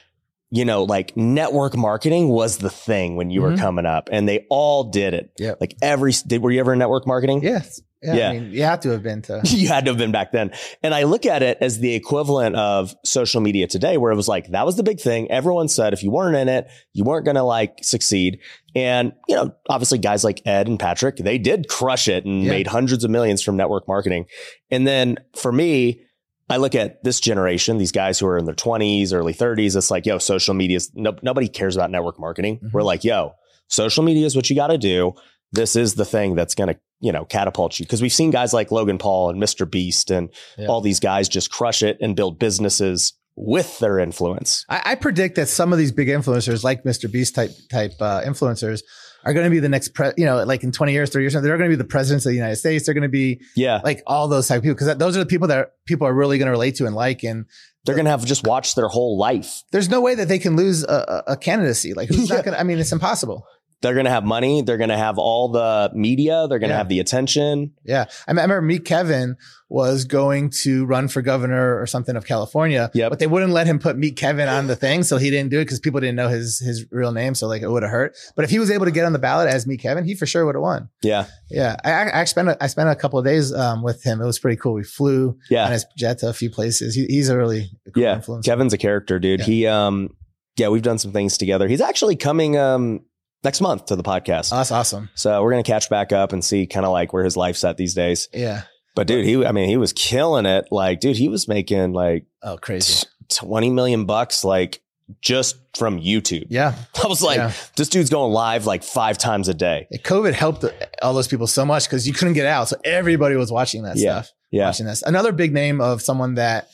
you know, like network marketing was the thing when you were Mhm. coming up and they all did it. Yeah. Like every, did, were you ever in network marketing? Yes. Yeah. Yeah. I mean, you have to have been to. you had to have been back then. And I look at it as the equivalent of social media today, where it was like, that was the big thing. Everyone said if you weren't in it, you weren't going to like succeed. And, you know, obviously guys like Ed and Patrick, they did crush it and Yeah. made hundreds of millions from network marketing. And then for me, I look at this generation, these guys who are in their 20s, early 30s. It's like, yo, social media is no, nobody cares about network marketing. Mhm. We're like, yo, social media is what you got to do. This is the thing that's going to, you know, catapult you. Cause we've seen guys like Logan Paul and Mr. Beast and Yeah. all these guys just crush it and build businesses with their influence. I, I predict that some of these big influencers, like Mr. Beast type type uh, influencers, are going to be the next, pre- you know, like in 20 years, 30 years, they're going to be the presidents of the United States. They're going to be Yeah. like all those type of people because those are the people that people are really going to relate to and like. And They're going to have just watched their whole life. there's no way that they can lose a, a a candidacy. Like who's Yeah. not going to, I mean, it's impossible. They're going to have money. They're going to have all the media. They're going to Yeah. have the attention. Yeah. I, remember Meet Kevin was going to run for governor or something of California, Yep. but they wouldn't let him put Meet Kevin on the thing. So he didn't do it because people didn't know his, his real name. So like it would have hurt. But if he was able to get on the ballot as Meet Kevin, he for sure would have won. Yeah. Yeah. I, I, I spent, a, I spent a couple of days, um, with him. It was pretty cool. We flew on Yeah. his jet to a few places. He, he's a really cool Yeah. influence. Kevin's a character, dude. Yeah. He, um, yeah, we've done some things together. He's actually coming, um, next month to the podcast. Oh, that's awesome. so we're going to catch back up and see kind of like where his life's at these days. Yeah. But dude, he, I mean, he was killing it. Like, dude, he was making like Oh, crazy. 20 million bucks, like just from YouTube. Yeah. I was like, Yeah. this dude's going live like five times a day. COVID helped all those people so much because you couldn't get out. So everybody was watching that Yeah. stuff. Yeah. Watching this. Another big name of someone that,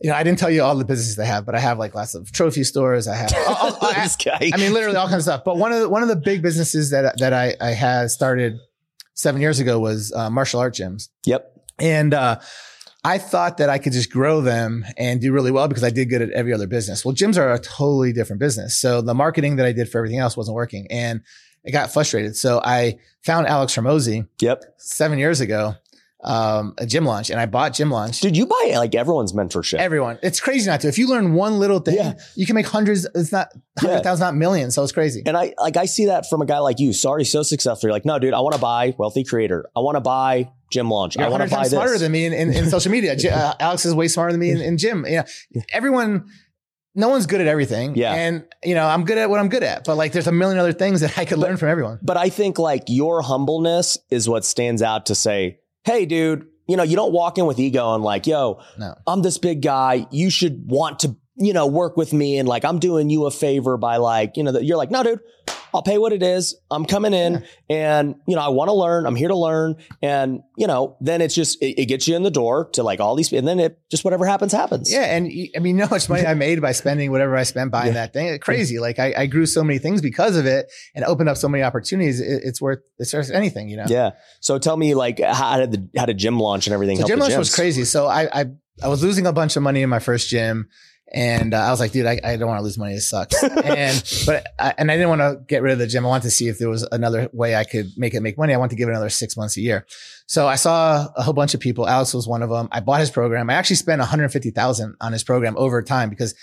you know, I didn't tell you all the businesses they have, but I have like lots of trophy stores. I have, oh, oh, I. I mean, literally all kinds of stuff. But one of the, one of the big businesses that, that I, I had started seven years ago was uh, martial art gyms. yep. And, uh, I thought that I could just grow them and do really well because I did good at every other business. Well, gyms are a totally different business. So the marketing that I did for everything else wasn't working and I got frustrated. So I found Alex Hormozi Yep. seven years ago, um, a gym launch and I bought gym launch. Dude, you buy like everyone's mentorship. Everyone, it's crazy not to. If you learn one little thing, Yeah. you can make hundreds. It's not hundred thousand, not millions. So it's crazy. and I like I see that from a guy like you. Sorry, so successful. You're like, no, dude, I want to buy wealthy creator. I want to buy gym launch. You're I want to buy times this. smarter than me in, in, in social media. Uh, Alex is way smarter than me in, in gym. You know, everyone, no one's good at everything. Yeah. And, you know, I'm good at what I'm good at, but like there's a million other things that I could learn from everyone. But I think like your humbleness is what stands out to say, hey, dude, you know, you don't walk in with ego and like, yo, No. I'm this big guy. You should want to, you know, work with me. And like, I'm doing you a favor by like, you know, that you're like, no, dude, I'll pay what it is. I'm coming in and, you know, I want to learn. I'm here to learn. And, you know, then it's just, it, it gets you in the door to like all these, and then it just whatever happens, happens. Yeah. And I mean, you know how much money I made by spending whatever I spent buying Yeah. that thing. It's crazy. Like I, I grew so many things because of it and opened up so many opportunities. It, it's worth, it's worth anything, you know? Yeah. So tell me like how did the, how did gym launch and everything So gym launch was crazy. So I, I, I was losing a bunch of money in my first gym. And uh, I was like, dude, I, I don't want to lose money. It sucks. and, but, I, and I didn't want to get rid of the gym. I wanted to see if there was another way I could make it make money. I wanted to give it another six months a year. So I saw a whole bunch of people. Alex was one of them. I bought his program. I actually spent 150,000 on his program over time because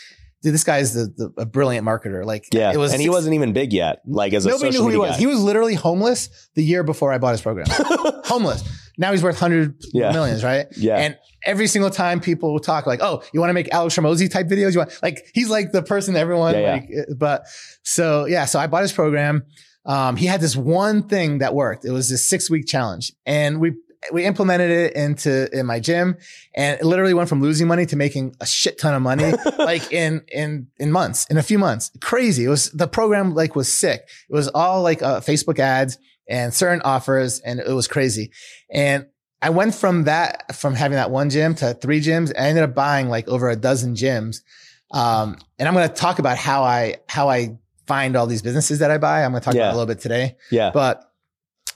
dude, this guy is the, the a brilliant marketer. Like Yeah. it was, and he wasn't even big yet. Like as a Nobody knew who he was. He was literally homeless the year before I bought his program. homeless. Now he's worth hundred Yeah. millions, right? Yeah. And every single time people talk like, "Oh, you want to make Alex Hormozi type videos?" You want like he's like the person everyone Yeah, yeah. like. uh, But so yeah, so I bought his program. Um, he had this one thing that worked. It was this six week challenge, and we we implemented it into in my gym, and it literally went from losing money to making a shit ton of money, like in in in months, in a few months. Crazy. It was the program like was sick. It was all like uh, Facebook ads and certain offers, and it was crazy. And I went from that, from having that one gym to three gyms. I ended up buying like over a dozen gyms. Um, and I'm going to talk about how I, how I find all these businesses that I buy. I'm going to talk Yeah. about a little bit today, Yeah. but,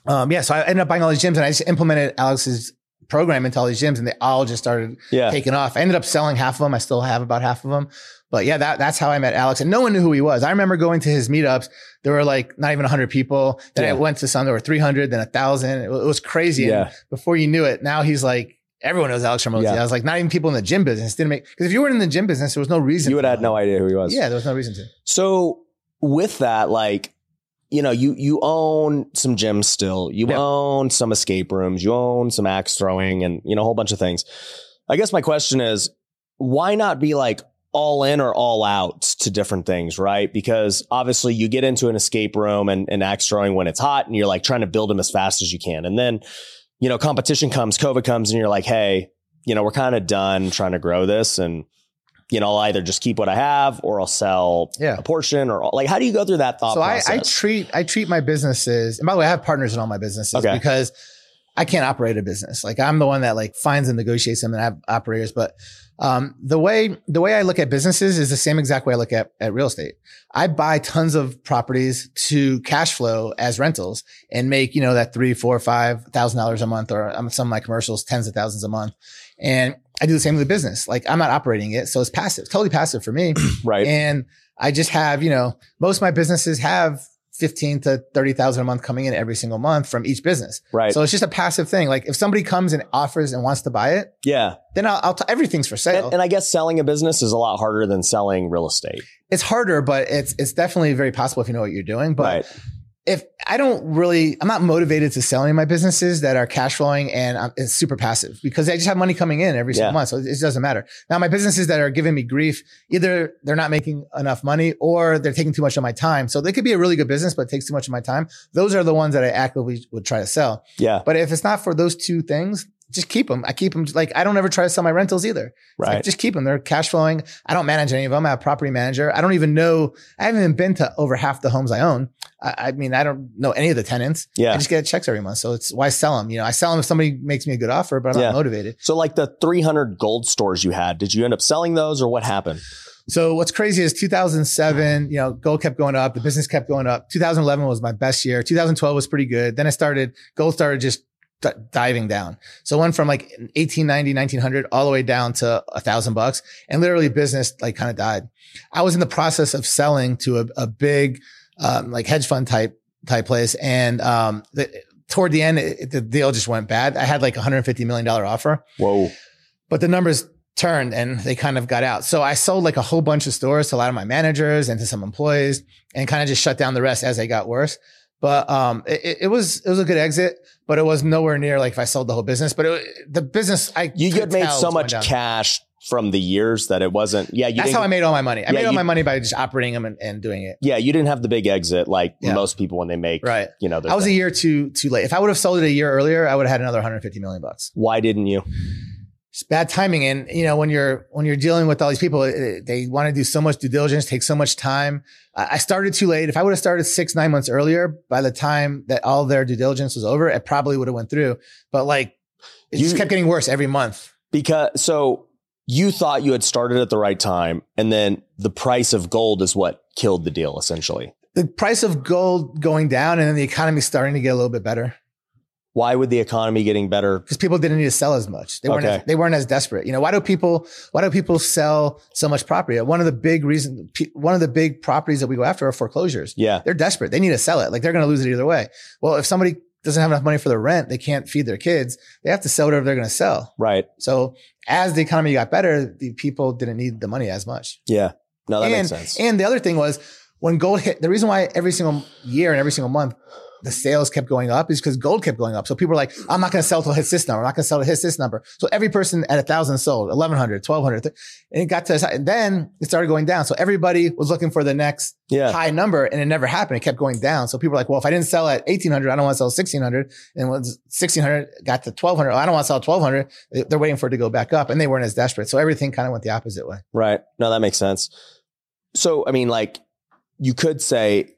um, yeah, so I ended up buying all these gyms and I just implemented Alex's program into all these gyms and they all just started Yeah. taking off. I ended up selling half of them. I still have about half of them. But yeah, that, that's how I met Alex. And no one knew who he was. I remember going to his meetups. There were like not even 100 people. Then Yeah. I went to some, there were 300, then 1,000. It, it was crazy. And Yeah. before you knew it, now he's like, everyone knows Alex Hormozi. Yeah. I was like, not even people in the gym business didn't make, because if you weren't in the gym business, there was no reason. You would have had no idea who he was. Yeah, there was no reason to. So with that, like, you know, you you own some gyms still. You Yep. own some escape rooms. You own some axe throwing, and you know a whole bunch of things. I guess my question is, why not be like all in or all out to different things, right? Because obviously you get into an escape room and, and axe throwing when it's hot, and you're like trying to build them as fast as you can, and then you know competition comes, COVID comes, and you're like, hey, you know, we're kind of done trying to grow this, and you know, I'll either just keep what I have or I'll sell Yeah. a portion or like how do you go through that thought so I, process? I treat I treat my businesses, and by the way, I have partners in all my businesses Okay. because I can't operate a business. Like I'm the one that like finds and negotiates them, and I have operators. But um, the way the way I look at businesses is the same exact way I look at at real estate. I buy tons of properties to cash flow as rentals and make you know that three, four, five thousand dollars a month, or um, some of my commercials tens of thousands a month. And I do the same with the business. Like I'm not operating it, so it's passive, totally passive for me. right. And I just have, you know, most of my businesses have 15 to 30,000 a month coming in every single month from each business. right. So it's just a passive thing. Like if somebody comes and offers and wants to buy it, yeah. then I'll, I'll t- everything's for sale. And, and I guess selling a business is a lot harder than selling real estate. it's harder, but it's, it's definitely very possible if you know what you're doing. But right. If I don't really, I'm not motivated to sell any of my businesses that are cash flowing and um, it's super passive because I just have money coming in every single Yeah. month. So it, it doesn't matter. Now, my businesses that are giving me grief, either they're not making enough money or they're taking too much of my time. So they could be a really good business, but it takes too much of my time. Those are the ones that I actively would try to sell. Yeah. But if it's not for those two things, just keep them. I keep them like I don't ever try to sell my rentals either. Right. Like, just keep them. They're cash flowing. I don't manage any of them. I have a property manager. I don't even know. I haven't even been to over half the homes I own. I, I mean, I don't know any of the tenants. Yeah. I just get checks every month. So it's why sell them. You know, I sell them if somebody makes me a good offer, but I'm Yeah. not motivated. So like the 300 gold stores you had, did you end up selling those or what happened? So what's crazy is 2007, you know, gold kept going up. The business kept going up. 2011 was my best year. 2012 was pretty good. Then I started, gold started just d- diving down. So it went from like 1890, 1900 all the way down to a thousand bucks and literally business like kind of died. I was in the process of selling to a, a big, um, like hedge fund type, type place. And, um, the, toward the end, it, the deal just went bad. I had like a $150 million offer Whoa. but the numbers turned and they kind of got out. So I sold like a whole bunch of stores to a lot of my managers and to some employees and kind of just shut down the rest as they got worse. But um, it, it was it was a good exit, but it was nowhere near like if I sold the whole business. But it, the business I You could had made so much cash from the years that it wasn't. Yeah. You That's how I made all my money. I Yeah, made all you- my money by just operating them and, and doing it. yeah. You didn't have the big exit like Yeah. most people when they make, Right. you know, I was a year too too late. If I would have sold it a year earlier, I would have had another 150 million bucks. Why didn't you? It's bad timing. And you know, when you're when you're dealing with all these people, eh, they want to do so much due diligence, take so much time. I started too late. If I would have started six nine months earlier, by the time that all their due diligence was over, it probably would have went through. But like, it just kept getting worse every month. Because so you thought you had started at the right time and then the price of gold is what killed the deal essentially. The price of gold going down, and then the economy starting to get a little bit better Why would the economy getting better? because people didn't need to sell as much. They weren't Okay. as, they weren't as desperate. You know, why do people why do people sell so much property? One of the big reasons, one of the big properties that we go after are foreclosures. Yeah. they're desperate. They need to sell it. Like they're going to lose it either way. Well, if somebody doesn't have enough money for their rent, they can't feed their kids. They have to sell whatever they're going to sell. Right. So as the economy got better, the people didn't need the money as much. Yeah. No, that and, makes sense. and the other thing was when gold hit, the reason why every single year and every single month the sales kept going up is because gold kept going up. So people were like, I'm not going to sell till it hits this number. I'm not going to sell it hits this number. So every person at a thousand sold, 1100, 1200. And it got to, and then it started going down. So everybody was looking for the next yeah. high number and it never happened. It kept going down. So people were like, well, if I didn't sell at 1800, I don't want to sell 1600. And when 1600 got to 1200, I don't want to sell 1200. They- They're waiting for it to go back up and they weren't as desperate. So everything kind of went the opposite way. Right. No, that makes sense. So, I mean, like, you could say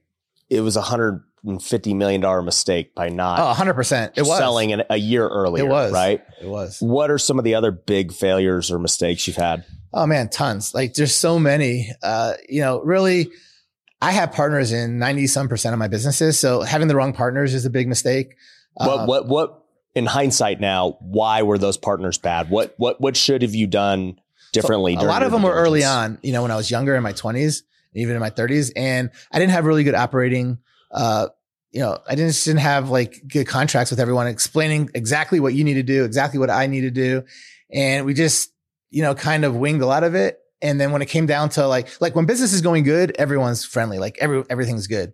it was a hundred fifty million dollar mistake by not Oh, 100%. It was. selling an, a year earlier. It was. right. It was. What are some of the other big failures or mistakes you've had? Oh man, tons. Like there's so many. Uh, you know, really, I have partners in 90 some percent of my businesses. So having the wrong partners is a big mistake. What Uh, what what in hindsight now? Why were those partners bad? What what what should have you done differently? a lot of them were early on, you know, when I was younger in my 20s, even in my 30s. And I didn't have really good operating, uh, you know, I didn't, didn't have like good contracts with everyone explaining exactly what you need to do, exactly what I need to do. And we just, you know, kind of winged a lot of it. And then when it came down to like, like when business is going good, everyone's friendly, like every, everything's good.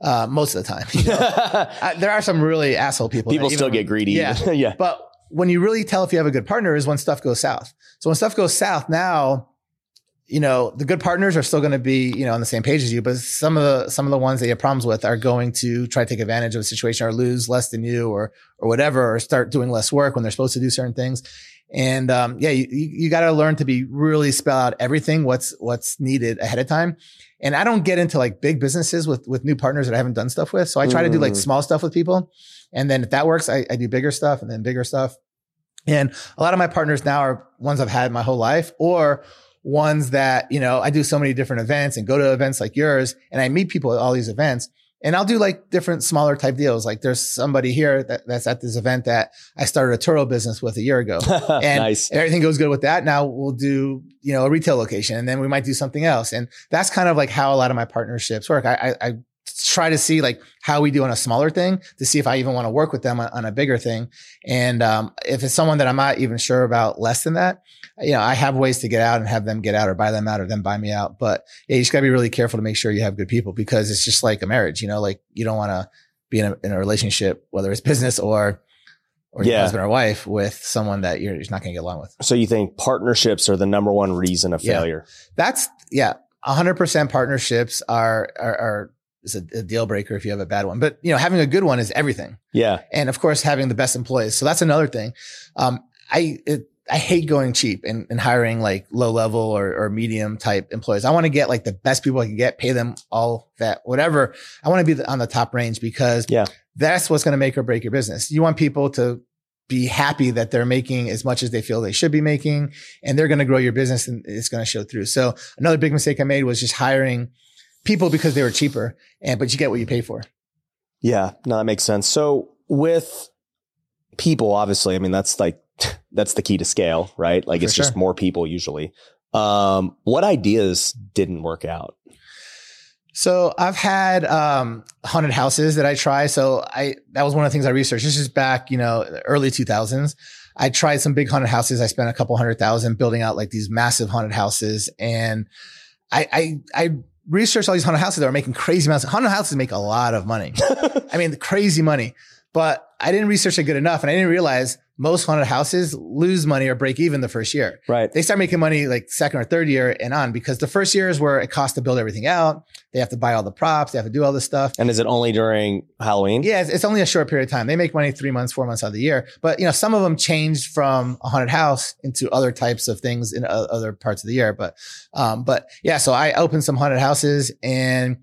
Uh, most of the time, you know? Uh, there are some really asshole people. People still when- get greedy. Yeah. yeah. But when you really tell if you have a good partner is when stuff goes south. So when stuff goes south now, you know, the good partners are still going to be, you know, on the same page as you, but some of the, some of the ones that you have problems with are going to try to take advantage of a situation or lose less than you or, or whatever, or start doing less work when they're supposed to do certain things. And, um, yeah, you, you, got to learn to be really spell out everything, what's, what's needed ahead of time. And I don't get into like big businesses with, with new partners that I haven't done stuff with. So I try to do like Mm. small stuff with people. And then if that works, I, I do bigger stuff and then bigger stuff. And a lot of my partners now are ones I've had my whole life or ones that, you know, I do so many different events and go to events like yours and I meet people at all these events and I'll do like different smaller type deals. Like there's somebody here that, that's at this event that I started a Turo business with a year ago and nice. everything goes good with that. Now we'll do, you know, a retail location and then we might do something else. And that's kind of like how a lot of my partnerships work. I, I, I try to see like how we do on a smaller thing to see if I even want to work with them on, on a bigger thing. And, um, if it's someone that I'm not even sure about less than that, you know, I have ways to get out and have them get out or buy them out or them buy me out. But yeah, you just gotta be really careful to make sure you have good people because it's just like a marriage, you know, like you don't want to be in a, in a relationship, whether it's business or, or your Yeah. husband or wife with someone that you're just not going to get along with. So you think partnerships are the number one reason of Yeah. failure? That's yeah, hundred percent partnerships are are, are is a, a deal breaker if you have a bad one. But you know, having a good one is everything, Yeah. and of course, having the best employees. So that's another thing. Um, I it, I hate going cheap and, and hiring like low level or, or medium type employees. I want to get like the best people I can get, pay them all that whatever. I want to be the, on the top range because Yeah. that's what's going to make or break your business. You want people to be happy that they're making as much as they feel they should be making and they're going to grow your business and it's going to show through. So another big mistake I made was just hiring people because they were cheaper and, but you get what you pay for. Yeah. No, that makes sense. So with people, obviously, I mean, that's like, that's the key to scale, right? Like For it's just more people usually. Um, what ideas didn't work out? So I've had um, haunted houses that I try. So I that was one of the things I researched. This is back, you know, early 2000s. I tried some big haunted houses. I spent a couple hundred thousand building out like these massive haunted houses, and I I, I researched all these haunted houses that are making crazy amounts. Haunted houses make a lot of money. I mean, crazy money. But I didn't research it good enough, and I didn't realize most haunted houses lose money or break even the first year Right. they start making money like second or third year and on because the first year is where it costs to build everything out. They have to buy all the props. They have to do all this stuff. And is it only during Halloween? Yeah, it's, it's only a short period of time. They make money three months, four months out of the year. But you know, some of them changed from a haunted house into other types of things in other parts of the year. But, um, but yeah, so I opened some haunted houses and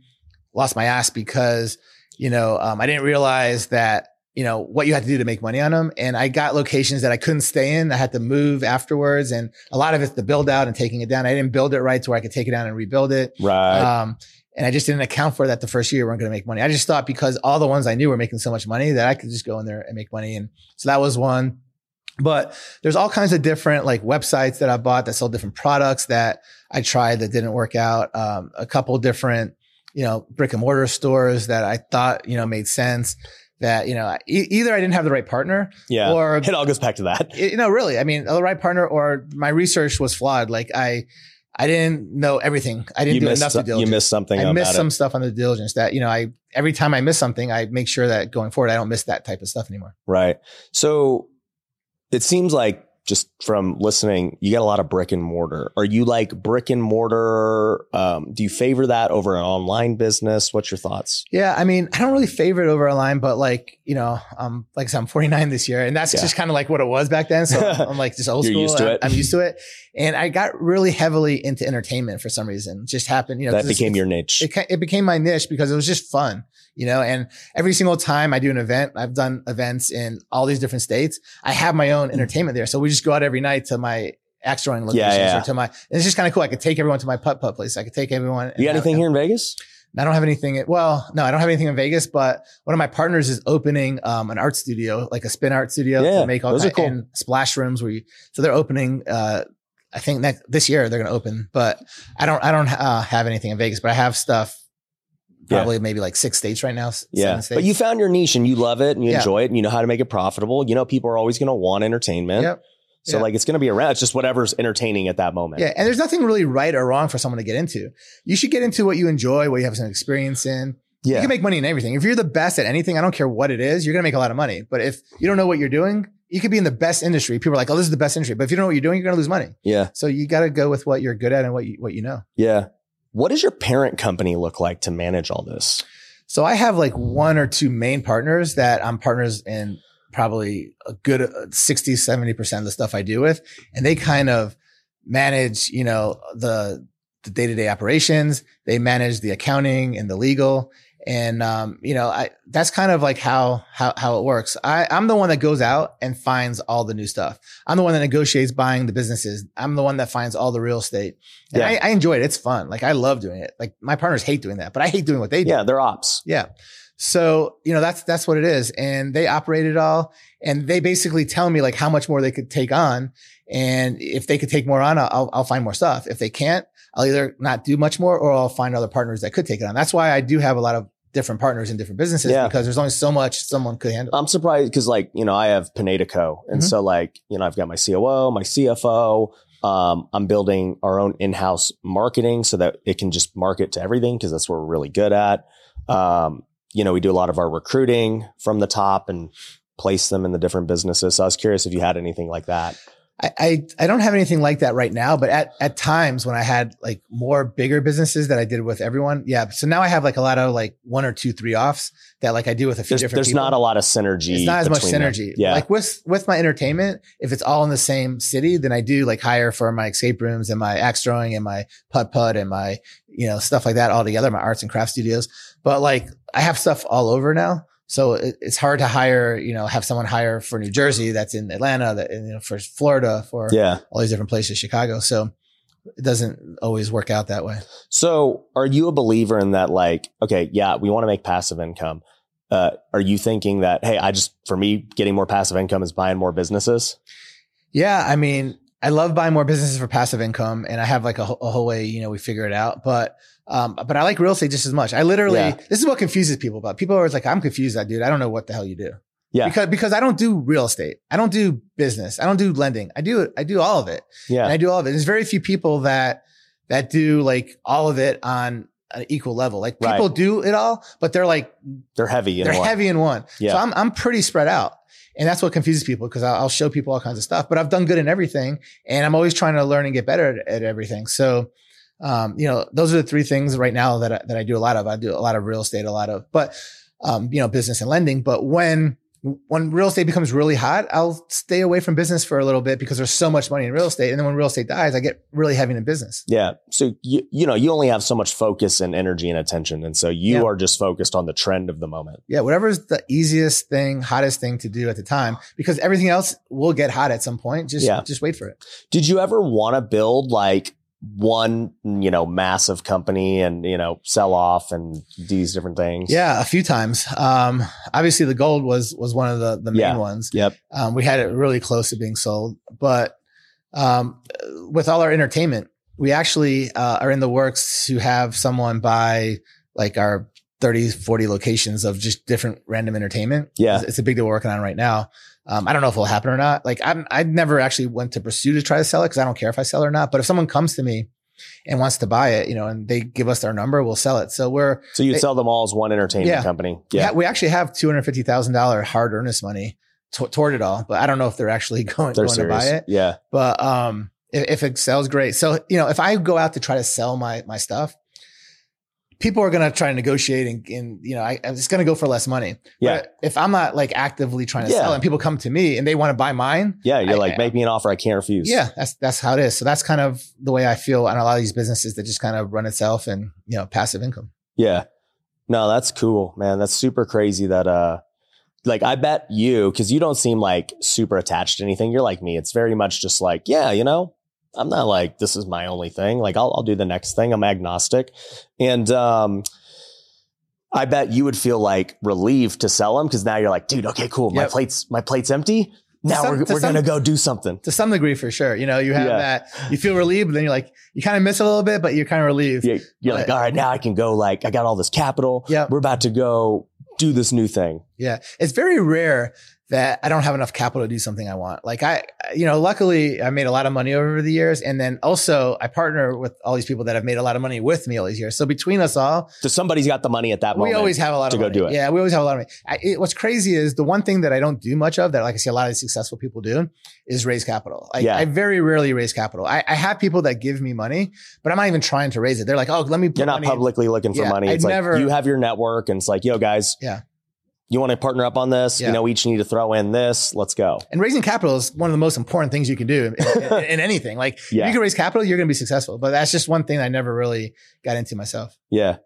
lost my ass because you know um, I didn't realize that you know what you had to do to make money on them, and I got locations that I couldn't stay in. I had to move afterwards, and a lot of it's the build out and taking it down. I didn't build it right to where I could take it down and rebuild it. Right. Um, and I just didn't account for that the first year we weren't going to make money. I just thought because all the ones I knew were making so much money that I could just go in there and make money. And so that was one. But there's all kinds of different like websites that I bought that sold different products that I tried that didn't work out. Um, a couple different, you know, brick and mortar stores that I thought, you know, made sense that, you know, e- either I didn't have the right partner yeah. or it all goes back to that. you know, really, I mean, the right partner or my research was flawed. Like I, I didn't know everything. I didn't You do enough due some- you missed something I missed it. some stuff on the diligence that, you know, I, every time I miss something, I make sure that going forward, I don't miss that type of stuff anymore. Right. So it seems like just from listening, you got a lot of brick and mortar. Are you like brick and mortar? Um, do you favor that over an online business? What's your thoughts? Yeah. I mean, I don't really favor it over online, but like, you know, um, like I said, I'm 49 this year and that's Yeah. just kind of like what it was back then. So I'm like just old You're school. used to it. I'm used to it. And I got really heavily into entertainment for some reason. It just happened, you know, that became your niche. it, it became my niche because it was just fun. You know, and every single time I do an event, I've done events in all these different states. I have my own entertainment there. So we just go out every night to my axe throwing locations yeah. or to my, and it's just kind of cool. I could take everyone to my putt putt place. I could take everyone. You got and anything here in Vegas? I don't have anything. Well, no, I don't have anything in Vegas, but one of my partners is opening um, an art studio, like a spin art studio Yeah, to make all those kind cool. and splash rooms where you, so they're opening, uh, I think next, this year they're going to open, but I don't, I don't uh, have anything in Vegas, but I have stuff Yeah. probably maybe like six states right now. Yeah. states. But you found your niche and you love it and you Yeah. enjoy it and you know how to make it profitable. You know, people are always going to want entertainment. Yep. So Yeah. like it's going to be around. It's just whatever's entertaining at that moment. Yeah. And there's nothing really right or wrong for someone to get into. You should get into what you enjoy, what you have some experience in. Yeah. You can make money in everything. If you're the best at anything, I don't care what it is, you're going to make a lot of money. But if you don't know what you're doing, you could be in the best industry. People are like, oh, this is the best industry. But if you don't know what you're doing, you're going to lose money. Yeah. So you got to go with what you're good at and what you, what you know. Yeah. What does your parent company look like to manage all this? So I have like one or two main partners that I'm partners in probably a good uh, 60, 70% of the stuff I do with. And they kind of manage, you know, the, the day-to-day operations. They manage the accounting and the legal. And, um, you know, I, that's kind of like how, how, how it works. I, I'm the one that goes out and finds all the new stuff. I'm the one that negotiates buying the businesses. I'm the one that finds all the real estate. And Yeah. I, I enjoy it. It's fun. Like I love doing it. Like my partners hate doing that, but I hate doing what they do. Yeah. They're ops. Yeah. So, you know, that's, that's what it is. And they operate it all. And they basically tell me like how much more they could take on. And if they could take more on, I'll, I'll find more stuff. If they can't, I'll either not do much more or I'll find other partners that could take it on. That's why I do have a lot of different partners in different businesses Yeah. because there's only so much someone could handle. I'm surprised because like, you know, I have Pineda Co. And Mhm. so like, you know, I've got my COO, my CFO. Um, I'm building our own in-house marketing so that it can just market to everything because that's what we're really good at. Um, you know, we do a lot of our recruiting from the top and place them in the different businesses. So I was curious if you had anything like that. I, I, I don't have anything like that right now, but at, at times when I had like more bigger businesses that I did with everyone. Yeah. So now I have like a lot of like one or two, three offs that like I do with a few There's, different there's people. not a lot of synergy. it's not as much between them. synergy. Yeah. Like with with my entertainment, if it's all in the same city, then I do like hire for my escape rooms and my axe throwing and my putt putt and my you know stuff like that all together, my arts and craft studios. But like I have stuff all over now. So it, it's hard to hire, you know, have someone hire for New Jersey that's in Atlanta, that you know, for Florida, for yeah. all these different places, Chicago. So it doesn't always work out that way. So are you a believer in that? Like, okay, yeah, we want to make passive income. Uh, are you thinking that, hey, I just, for me, getting more passive income is buying more businesses? Yeah, I mean, I love buying more businesses for passive income, and I have like a, a whole way, you know, we figure it out. But um, but I like real estate just as much. I literally, Yeah. this is what confuses people. But people are always like, I'm confused, that dude. I don't know what the hell you do. Yeah. because because I don't do real estate. I don't do business. I don't do lending. I do I do all of it, and Yeah. I do all of it. There's very few people that that do like all of it on an equal level. Like Right. people do it all, but they're like They're heavy. In they're one. heavy in one. Yeah. So I'm I'm pretty spread out. And that's what confuses people because I'll, I'll show people all kinds of stuff, but I've done good in everything and I'm always trying to learn and get better at, at everything. So, um, you know, those are the three things right now that I, that I do a lot of. I do a lot of real estate, a lot of, but, um, you know, business and lending. But when, when real estate becomes really hot, I'll stay away from business for a little bit because there's so much money in real estate. And then when real estate dies, I get really heavy in business. Yeah. So you you know you only have so much focus and energy and attention, and so you Yeah. are just focused on the trend of the moment. Yeah, whatever's the easiest thing, hottest thing to do at the time, because everything else will get hot at some point. Just Yeah. just wait for it. Did you ever want to build like one you know massive company and you know sell off and these different things? Yeah, a few times. Um, obviously the gold was was one of the the main Yeah. ones. Yep. Um, we had it really close to being sold, but um, with all our entertainment, we actually uh, are in the works to have someone buy like our 30, 40 locations of just different random entertainment. Yeah. It's, it's a big deal we're working on right now. Um, I don't know if it'll happen or not. Like I'm, I never actually went to pursue to try to sell it because I don't care if I sell it or not. But if someone comes to me and wants to buy it, you know, and they give us their number, we'll sell it. So we're, So you'd sell them all as one entertainment Yeah. company. yeah. Yeah. we actually have $250,000 hard earnest money to- toward it all, but I don't know if they're actually going, They're going to buy it. Yeah. But, um, if, if it sells great. So, you know, if I go out to try to sell my, my stuff, people are going to try to negotiate and, and you know, I, it's going to go for less money. Yeah. But if I'm not like actively trying to Yeah. sell and people come to me and they want to buy mine, Yeah. You're I- like, make me an offer I can't refuse. yeah, that's that's how it is. So that's kind of the way I feel on a lot of these businesses that just kind of run itself and you know passive income. Yeah. No, that's cool, man. That's super crazy that uh like I bet you cuz you don't seem like super attached to anything. You're like me. It's very much just like, yeah, you know, I'm not like this is my only thing. Like I'll I'll do the next thing. I'm agnostic. And um I bet you would feel like relieved to sell them because now you're like, dude, okay, cool. My Yep. plate's my plate's empty. Now some- we're, to we're some- gonna go do something. To some degree, for sure. You know, you have Yeah. that, you feel relieved, but then you're like, you kind of miss a little bit, but you're kind of relieved. Yeah, you're like, all right, now I can go. Like, I got all this capital. Yeah. we're about to go do this new thing. Yeah. It's very rare that I don't have enough capital to do something I want. Like I, you know, luckily I made a lot of money over the years. And then also I partner with all these people that have made a lot of money with me all these years. So between us all, So somebody's got the money at that moment. we always have a lot to of go do it. Yeah. We always have a lot of money. I, it, what's crazy is the one thing that I don't do much of that, like I see a lot of successful people do is raise capital. Like Yeah. I very rarely raise capital. I, I have people that give me money, but I'm not even trying to raise it. They're like, oh, let me You're not money in." publicly looking for Yeah, money. It's I'd like never- you have your network, and it's like, yo, guys, Yeah. You want to partner up on this? Yeah. You know, we each need to throw in this. Let's go. And raising capital is one of the most important things you can do in, in- in anything. Like Yeah. if you can raise capital, you're going to be successful. But that's just one thing I never really got into myself. Yeah.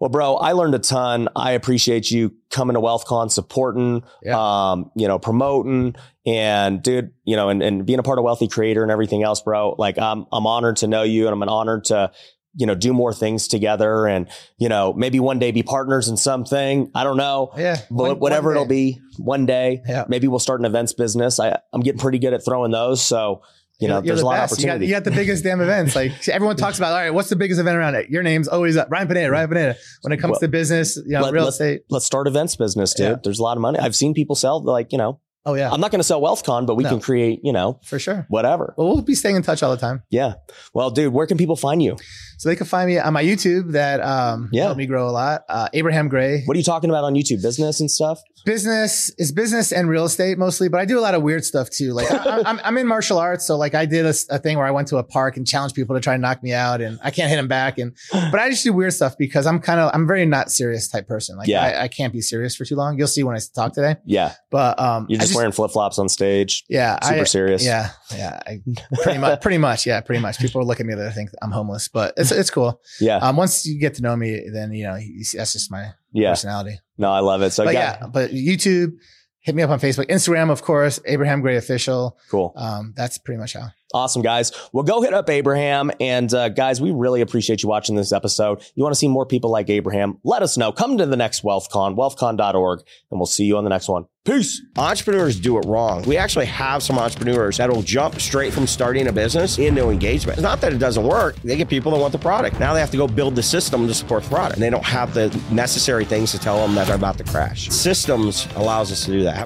Well, bro, I learned a ton. I appreciate you coming to WealthCon, supporting, Yeah. um, you know, promoting, and dude, you know, and, and being a part of Wealthy Creator and everything else, bro. Like, I'm I'm honored to know you, and I'm an honored to, you know, do more things together, and you know, maybe one day be partners in something. I don't know. Yeah. But One- whatever one it'll be, one day, Yeah. maybe we'll start an events business. I, I'm getting pretty good at throwing those, so you know, You're- there's a the lot of best. You got, opportunity. you got the biggest damn events. Like everyone talks about, all right, what's the biggest event around it? Your name's always up. Ryan Pineda, Ryan Pineda. When it comes Well, to business, you know, let- real let's- estate. Let's start events business, dude. Yeah. There's a lot of money. I've seen people sell like, you know, Oh yeah, I'm not going to sell WealthCon, but we No. can create, you know, for sure. whatever. Well, we'll be staying in touch all the time. Yeah. Well, dude, where can people find you? So they can find me on my YouTube that um Yeah. helped me grow a lot. Uh, Abraham Gray. What are you talking about on YouTube? Business and stuff? business is business and real estate mostly, but I do a lot of weird stuff too. Like I, I'm, I'm in martial arts, so like I did a thing where I went to a park and challenged people to try and knock me out, and I can't hit them back. And but I just do weird stuff because I'm kind of I'm very not serious type person. Like Yeah. I, I can't be serious for too long. You'll see when I talk today. Yeah. But um, You're I just, wearing flip flops on stage. yeah, Super I, serious. yeah, yeah, I, pretty much, pretty much, yeah, pretty much. People look at me that think I'm homeless, but it's it's cool. Yeah. Um, once you get to know me, then you know you see, that's just my Yeah. personality. No, I love it. So, but yeah. yeah, but YouTube, hit me up on Facebook, Instagram, of course, Abraham Gray official. Cool. Um, that's pretty much how. Awesome, guys. Well, go hit up Abraham. And uh, guys, we really appreciate you watching this episode. You want to see more people like Abraham? Let us know. Come to the next WealthCon, wealthcon.org, and we'll see you on the next one. Peace. Entrepreneurs do it wrong. We actually have some entrepreneurs that will jump straight from starting a business into engagement. It's not that it doesn't work. They get people that want the product. Now they have to go build the system to support the product. And they don't have the necessary things to tell them that they're about to crash. Systems allows us to do that.